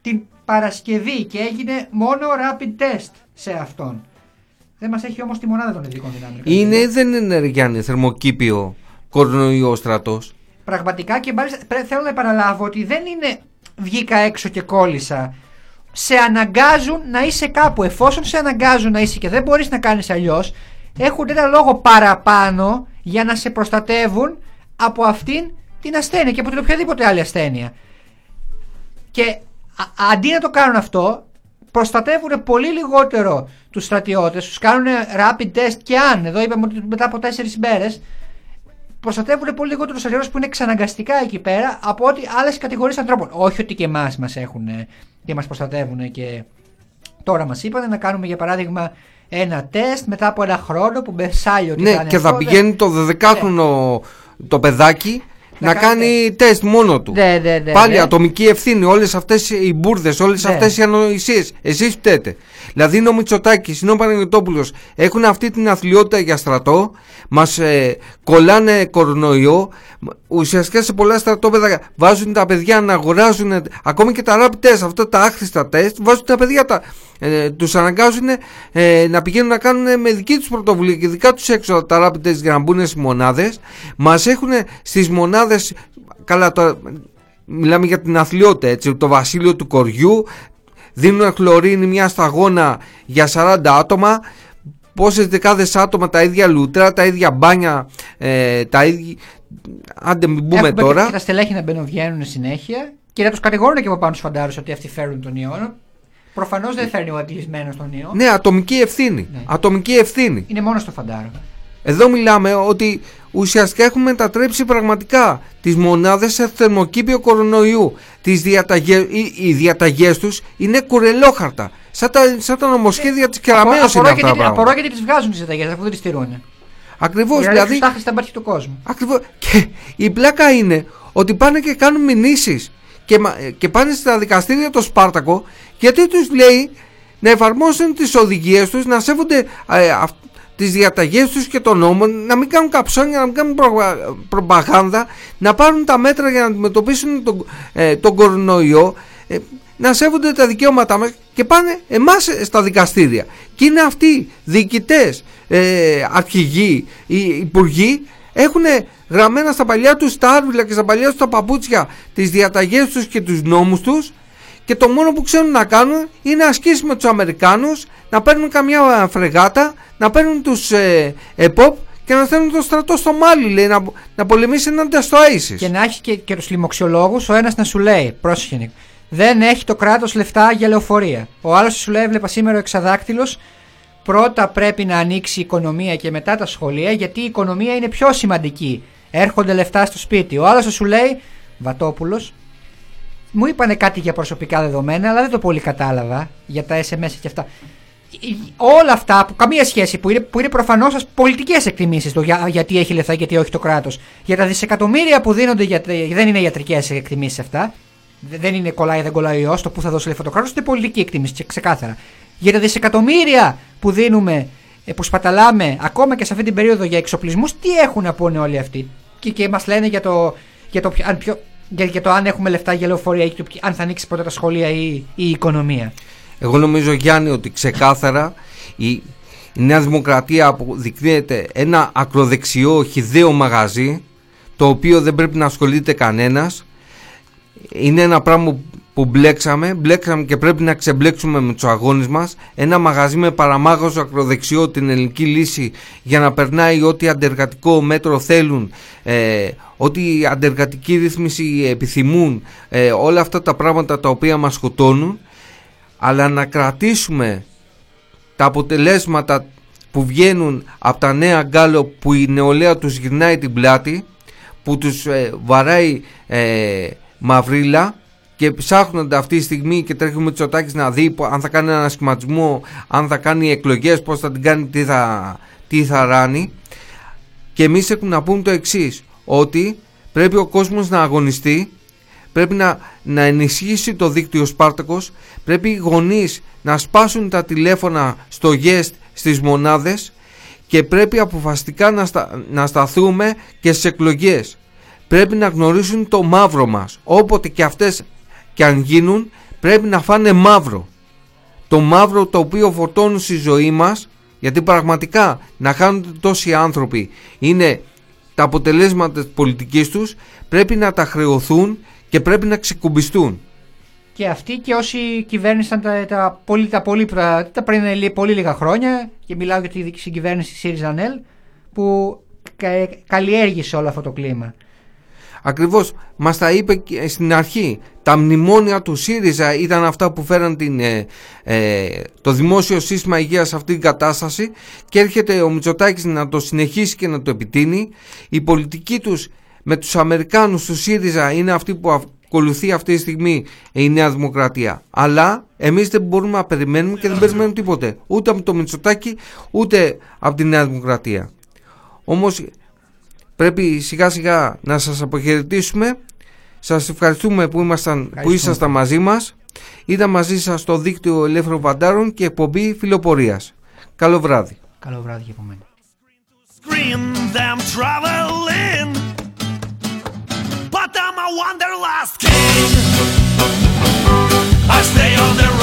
την Παρασκευή και έγινε μόνο rapid test σε αυτόν. Δεν μας έχει όμως τη μονάδα των ειδικών δυνάμεων. Είναι ή δεν είναι, Γιάννη, θερμοκήπιο κορονοϊό στρατός. Πραγματικά και μάλιστα θέλω να επαναλάβω ότι δεν είναι βγήκα έξω και κόλλησα. Σε αναγκάζουν να είσαι κάπου. Εφόσον σε αναγκάζουν να είσαι και δεν μπορείς να κάνεις αλλιώς, έχουν ένα λόγο παραπάνω για να σε προστατεύουν από αυτήν την ασθένεια και από την οποιαδήποτε άλλη ασθένεια. Και αντί να το κάνουν αυτό, προστατεύουν πολύ λιγότερο τους στρατιώτες, τους κάνουν rapid test και αν, εδώ είπαμε ότι μετά από 4 μέρες, προστατεύουν πολύ λιγότερο του στρατιώτε που είναι εξαναγκαστικά εκεί πέρα από ότι άλλες κατηγορίες ανθρώπων. Όχι ότι και εμάς μας έχουν και μας προστατεύουν και τώρα μας είπαν να κάνουμε για παράδειγμα ένα τεστ μετά από ένα χρόνο που μπεσάει ότι Ναι, και θα πηγαίνει το 12χρονο το παιδάκι να, κάνει τεστ μόνο του. Ναι, ναι, ναι, Πάλι ατομική ευθύνη, όλες αυτές οι μπουρδες, όλες ναι. αυτές οι ανοησίες. Εσείς φταίτε. Δηλαδή είναι ο Μητσοτάκης, είναι ο Παναγιοτόπουλο. Έχουν αυτή την αθλειότητα για στρατό, μας ε, κολλάνε κορονοϊό. Ουσιαστικά σε πολλά στρατόπεδα βάζουν τα παιδιά να αγοράζουν ακόμη και τα rapid test, αυτά τα άχρηστα τεστ, βάζουν τα παιδιά τα. Ε, τους αναγκάζουν ε, να πηγαίνουν να κάνουν με δική τους πρωτοβουλία και δικά τους έξοδα τα rapid test για να μπουν στις μονάδες. Μας έχουν στις μονάδες καλά τώρα μιλάμε για την αθλειότητα έτσι, το βασίλειο του κοριού. Δίνουν χλωρίνη μια σταγόνα για 40 άτομα. Πόσες δεκάδες άτομα τα ίδια λούτρα, τα ίδια μπάνια ε, τα ίδια άντε μην πούμε Έχουμε τώρα. και τα στελέχη να μπαινοβγαίνουν συνέχεια και να τους κατηγορούν και από πάνω στους φαντάρους ότι αυτοί φέρουν τον ιό Προφανώς δεν φέρνει ο αγγλισμένο τον ιό. Ναι, ατομική ευθύνη. Ναι. Ατομική ευθύνη. Είναι μόνο στο φαντάρο. Εδώ μιλάμε ότι ουσιαστικά έχουμε μετατρέψει πραγματικά τις μονάδες σε θερμοκήπιο κορονοϊού. Τις διαταγές, οι, οι διαταγές τους είναι κουρελόχαρτα. Σαν τα, σαν τα νομοσχέδια ε, της Κεραμέως είναι αυτά τα Απορώ γιατί τις βγάζουν τις διαταγές αφού δεν τις στηρούν. Ακριβώς δηλαδή. Δηλαδή. στα του κόσμου. Ακριβώς. Και η πλάκα είναι ότι πάνε και κάνουν μηνύσεις και, και πάνε στα δικαστήρια το Σπάρτακο γιατί τους λέει να εφαρμόσουν τις οδηγίες τους, να σέβονται ε, τις διαταγές τους και τον νόμο, να μην κάνουν καψόνια, να μην κάνουν προ, προπαγάνδα, να πάρουν τα μέτρα για να αντιμετωπίσουν τον, ε, τον κορονοϊό, ε, να σέβονται τα δικαιώματά μας και πάνε εμάς στα δικαστήρια. Και είναι αυτοί διοικητές, ε, αρχηγοί, οι υπουργοί, έχουν γραμμένα στα παλιά τους τα άρβιλα και στα παλιά τους τα παπούτσια τις διαταγές τους και τους νόμους τους και το μόνο που ξέρουν να κάνουν είναι να ασκήσει με τους Αμερικάνους, να παίρνουν καμιά φρεγάτα, να παίρνουν τους ε, ΕΠΟΠ και να στέλνουν το στρατό στο Μάλι, λέει, να, να πολεμήσει ενάντια στο ISIS. Και να έχει και, και τους λοιμοξιολόγους, ο ένας να σου λέει, πρόσεχε δεν έχει το κράτος λεφτά για λεωφορεία. Ο άλλος σου λέει, έβλεπα σήμερα ο εξαδάκτυλος, πρώτα πρέπει να ανοίξει η οικονομία και μετά τα σχολεία, γιατί η οικονομία είναι πιο σημαντική. Έρχονται λεφτά στο σπίτι. Ο άλλος σου λέει, Βατόπουλος, μου είπανε κάτι για προσωπικά δεδομένα, αλλά δεν το πολύ κατάλαβα για τα SMS και αυτά. Όλα αυτά που καμία σχέση, που είναι, που είναι προφανώς πολιτικές εκτιμήσεις το για, γιατί έχει λεφτά και γιατί όχι το κράτος. Για τα δισεκατομμύρια που δίνονται, για, δεν είναι ιατρικές εκτιμήσεις αυτά. Δεν είναι κολλάει, δεν κολλάει ο ιό, το που θα δώσει λεφτά το κράτος, είναι πολιτική εκτίμηση, ξεκάθαρα. Για τα δισεκατομμύρια που δίνουμε, ε, που σπαταλάμε ακόμα και σε αυτή την περίοδο για εξοπλισμούς, τι έχουν να πούνε όλοι αυτοί; και, και μας λένε για το, για το, αν, ποιο, για, για το αν έχουμε λεφτά για λεωφορεία ή αν θα ανοίξει ποτέ τα σχολεία ή, ή η οικονομία. Εγώ νομίζω Γιάννη ότι ξεκάθαρα η, η Νέα Δημοκρατία αποδεικνύεται ένα ακροδεξιό χιδαίο μαγαζί το οποίο δεν πρέπει να ασχολείται κανένας είναι ένα πράγμα που μπλέξαμε, μπλέξαμε και πρέπει να ξεμπλέξουμε με τους αγώνες μας. Ένα μαγαζί με παραμάγος ακροδεξιό την ελληνική λύση για να περνάει ό,τι αντεργατικό μέτρο θέλουν ε, ό,τι αντεργατική ρύθμιση επιθυμούν ε, όλα αυτά τα πράγματα τα οποία μας σκοτώνουν. Αλλά να κρατήσουμε τα αποτελέσματα που βγαίνουν από τα νέα γκάλο που η νεολαία τους γυρνάει την πλάτη που τους ε, βαράει ε, μαυρίλα και ψάχνονται αυτή τη στιγμή και τρέχει με Τσοτάκης να δει αν θα κάνει ένα σχηματισμό, αν θα κάνει εκλογές, πώς θα την κάνει, τι θα, τι θα ράνει. Και εμείς έχουμε να πούμε το εξής ότι πρέπει ο κόσμος να αγωνιστεί, πρέπει να, να ενισχύσει το δίκτυο Σπάρτακος, πρέπει οι γονείς να σπάσουν τα τηλέφωνα στο guest στις μονάδες και πρέπει αποφασιστικά να, να σταθούμε και στις εκλογές πρέπει να γνωρίσουν το μαύρο μας. Όποτε και αυτές και αν γίνουν πρέπει να φάνε μαύρο. Το μαύρο το οποίο φορτώνουν στη ζωή μας γιατί πραγματικά να χάνονται τόσοι άνθρωποι είναι τα αποτελέσματα της πολιτικής τους πρέπει να τα χρεωθούν και πρέπει να ξεκουμπιστούν. Και αυτοί και όσοι κυβέρνησαν τα, τα, πολύ, τα, πολύ, τα πριν πολύ λίγα χρόνια και μιλάω για τη συγκυβέρνηση ΣΥΡΙΖΑ που καλλιέργησε όλο αυτό το κλίμα. Ακριβώς μας τα είπε στην αρχή. Τα μνημόνια του ΣΥΡΙΖΑ ήταν αυτά που φέραν την, ε, ε, το δημόσιο σύστημα υγείας σε αυτήν την κατάσταση και έρχεται ο Μητσοτάκης να το συνεχίσει και να το επιτείνει. Η πολιτική τους με τους Αμερικάνους του ΣΥΡΙΖΑ είναι αυτή που ακολουθεί αυτή τη στιγμή η Νέα Δημοκρατία. Αλλά εμείς δεν μπορούμε να περιμένουμε και δεν περιμένουμε τίποτε. Ούτε από το Μητσοτάκη ούτε από τη Νέα Δημοκρατία. Όμως πρέπει σιγά σιγά να σας αποχαιρετήσουμε. Σας ευχαριστούμε που, ήμασταν, που ήσασταν μαζί μας. Ήταν μαζί σας στο δίκτυο Ελεύθερων Βαντάρων και εκπομπή Φιλοπορίας. Καλό βράδυ. Καλό βράδυ για μένα. I stay on the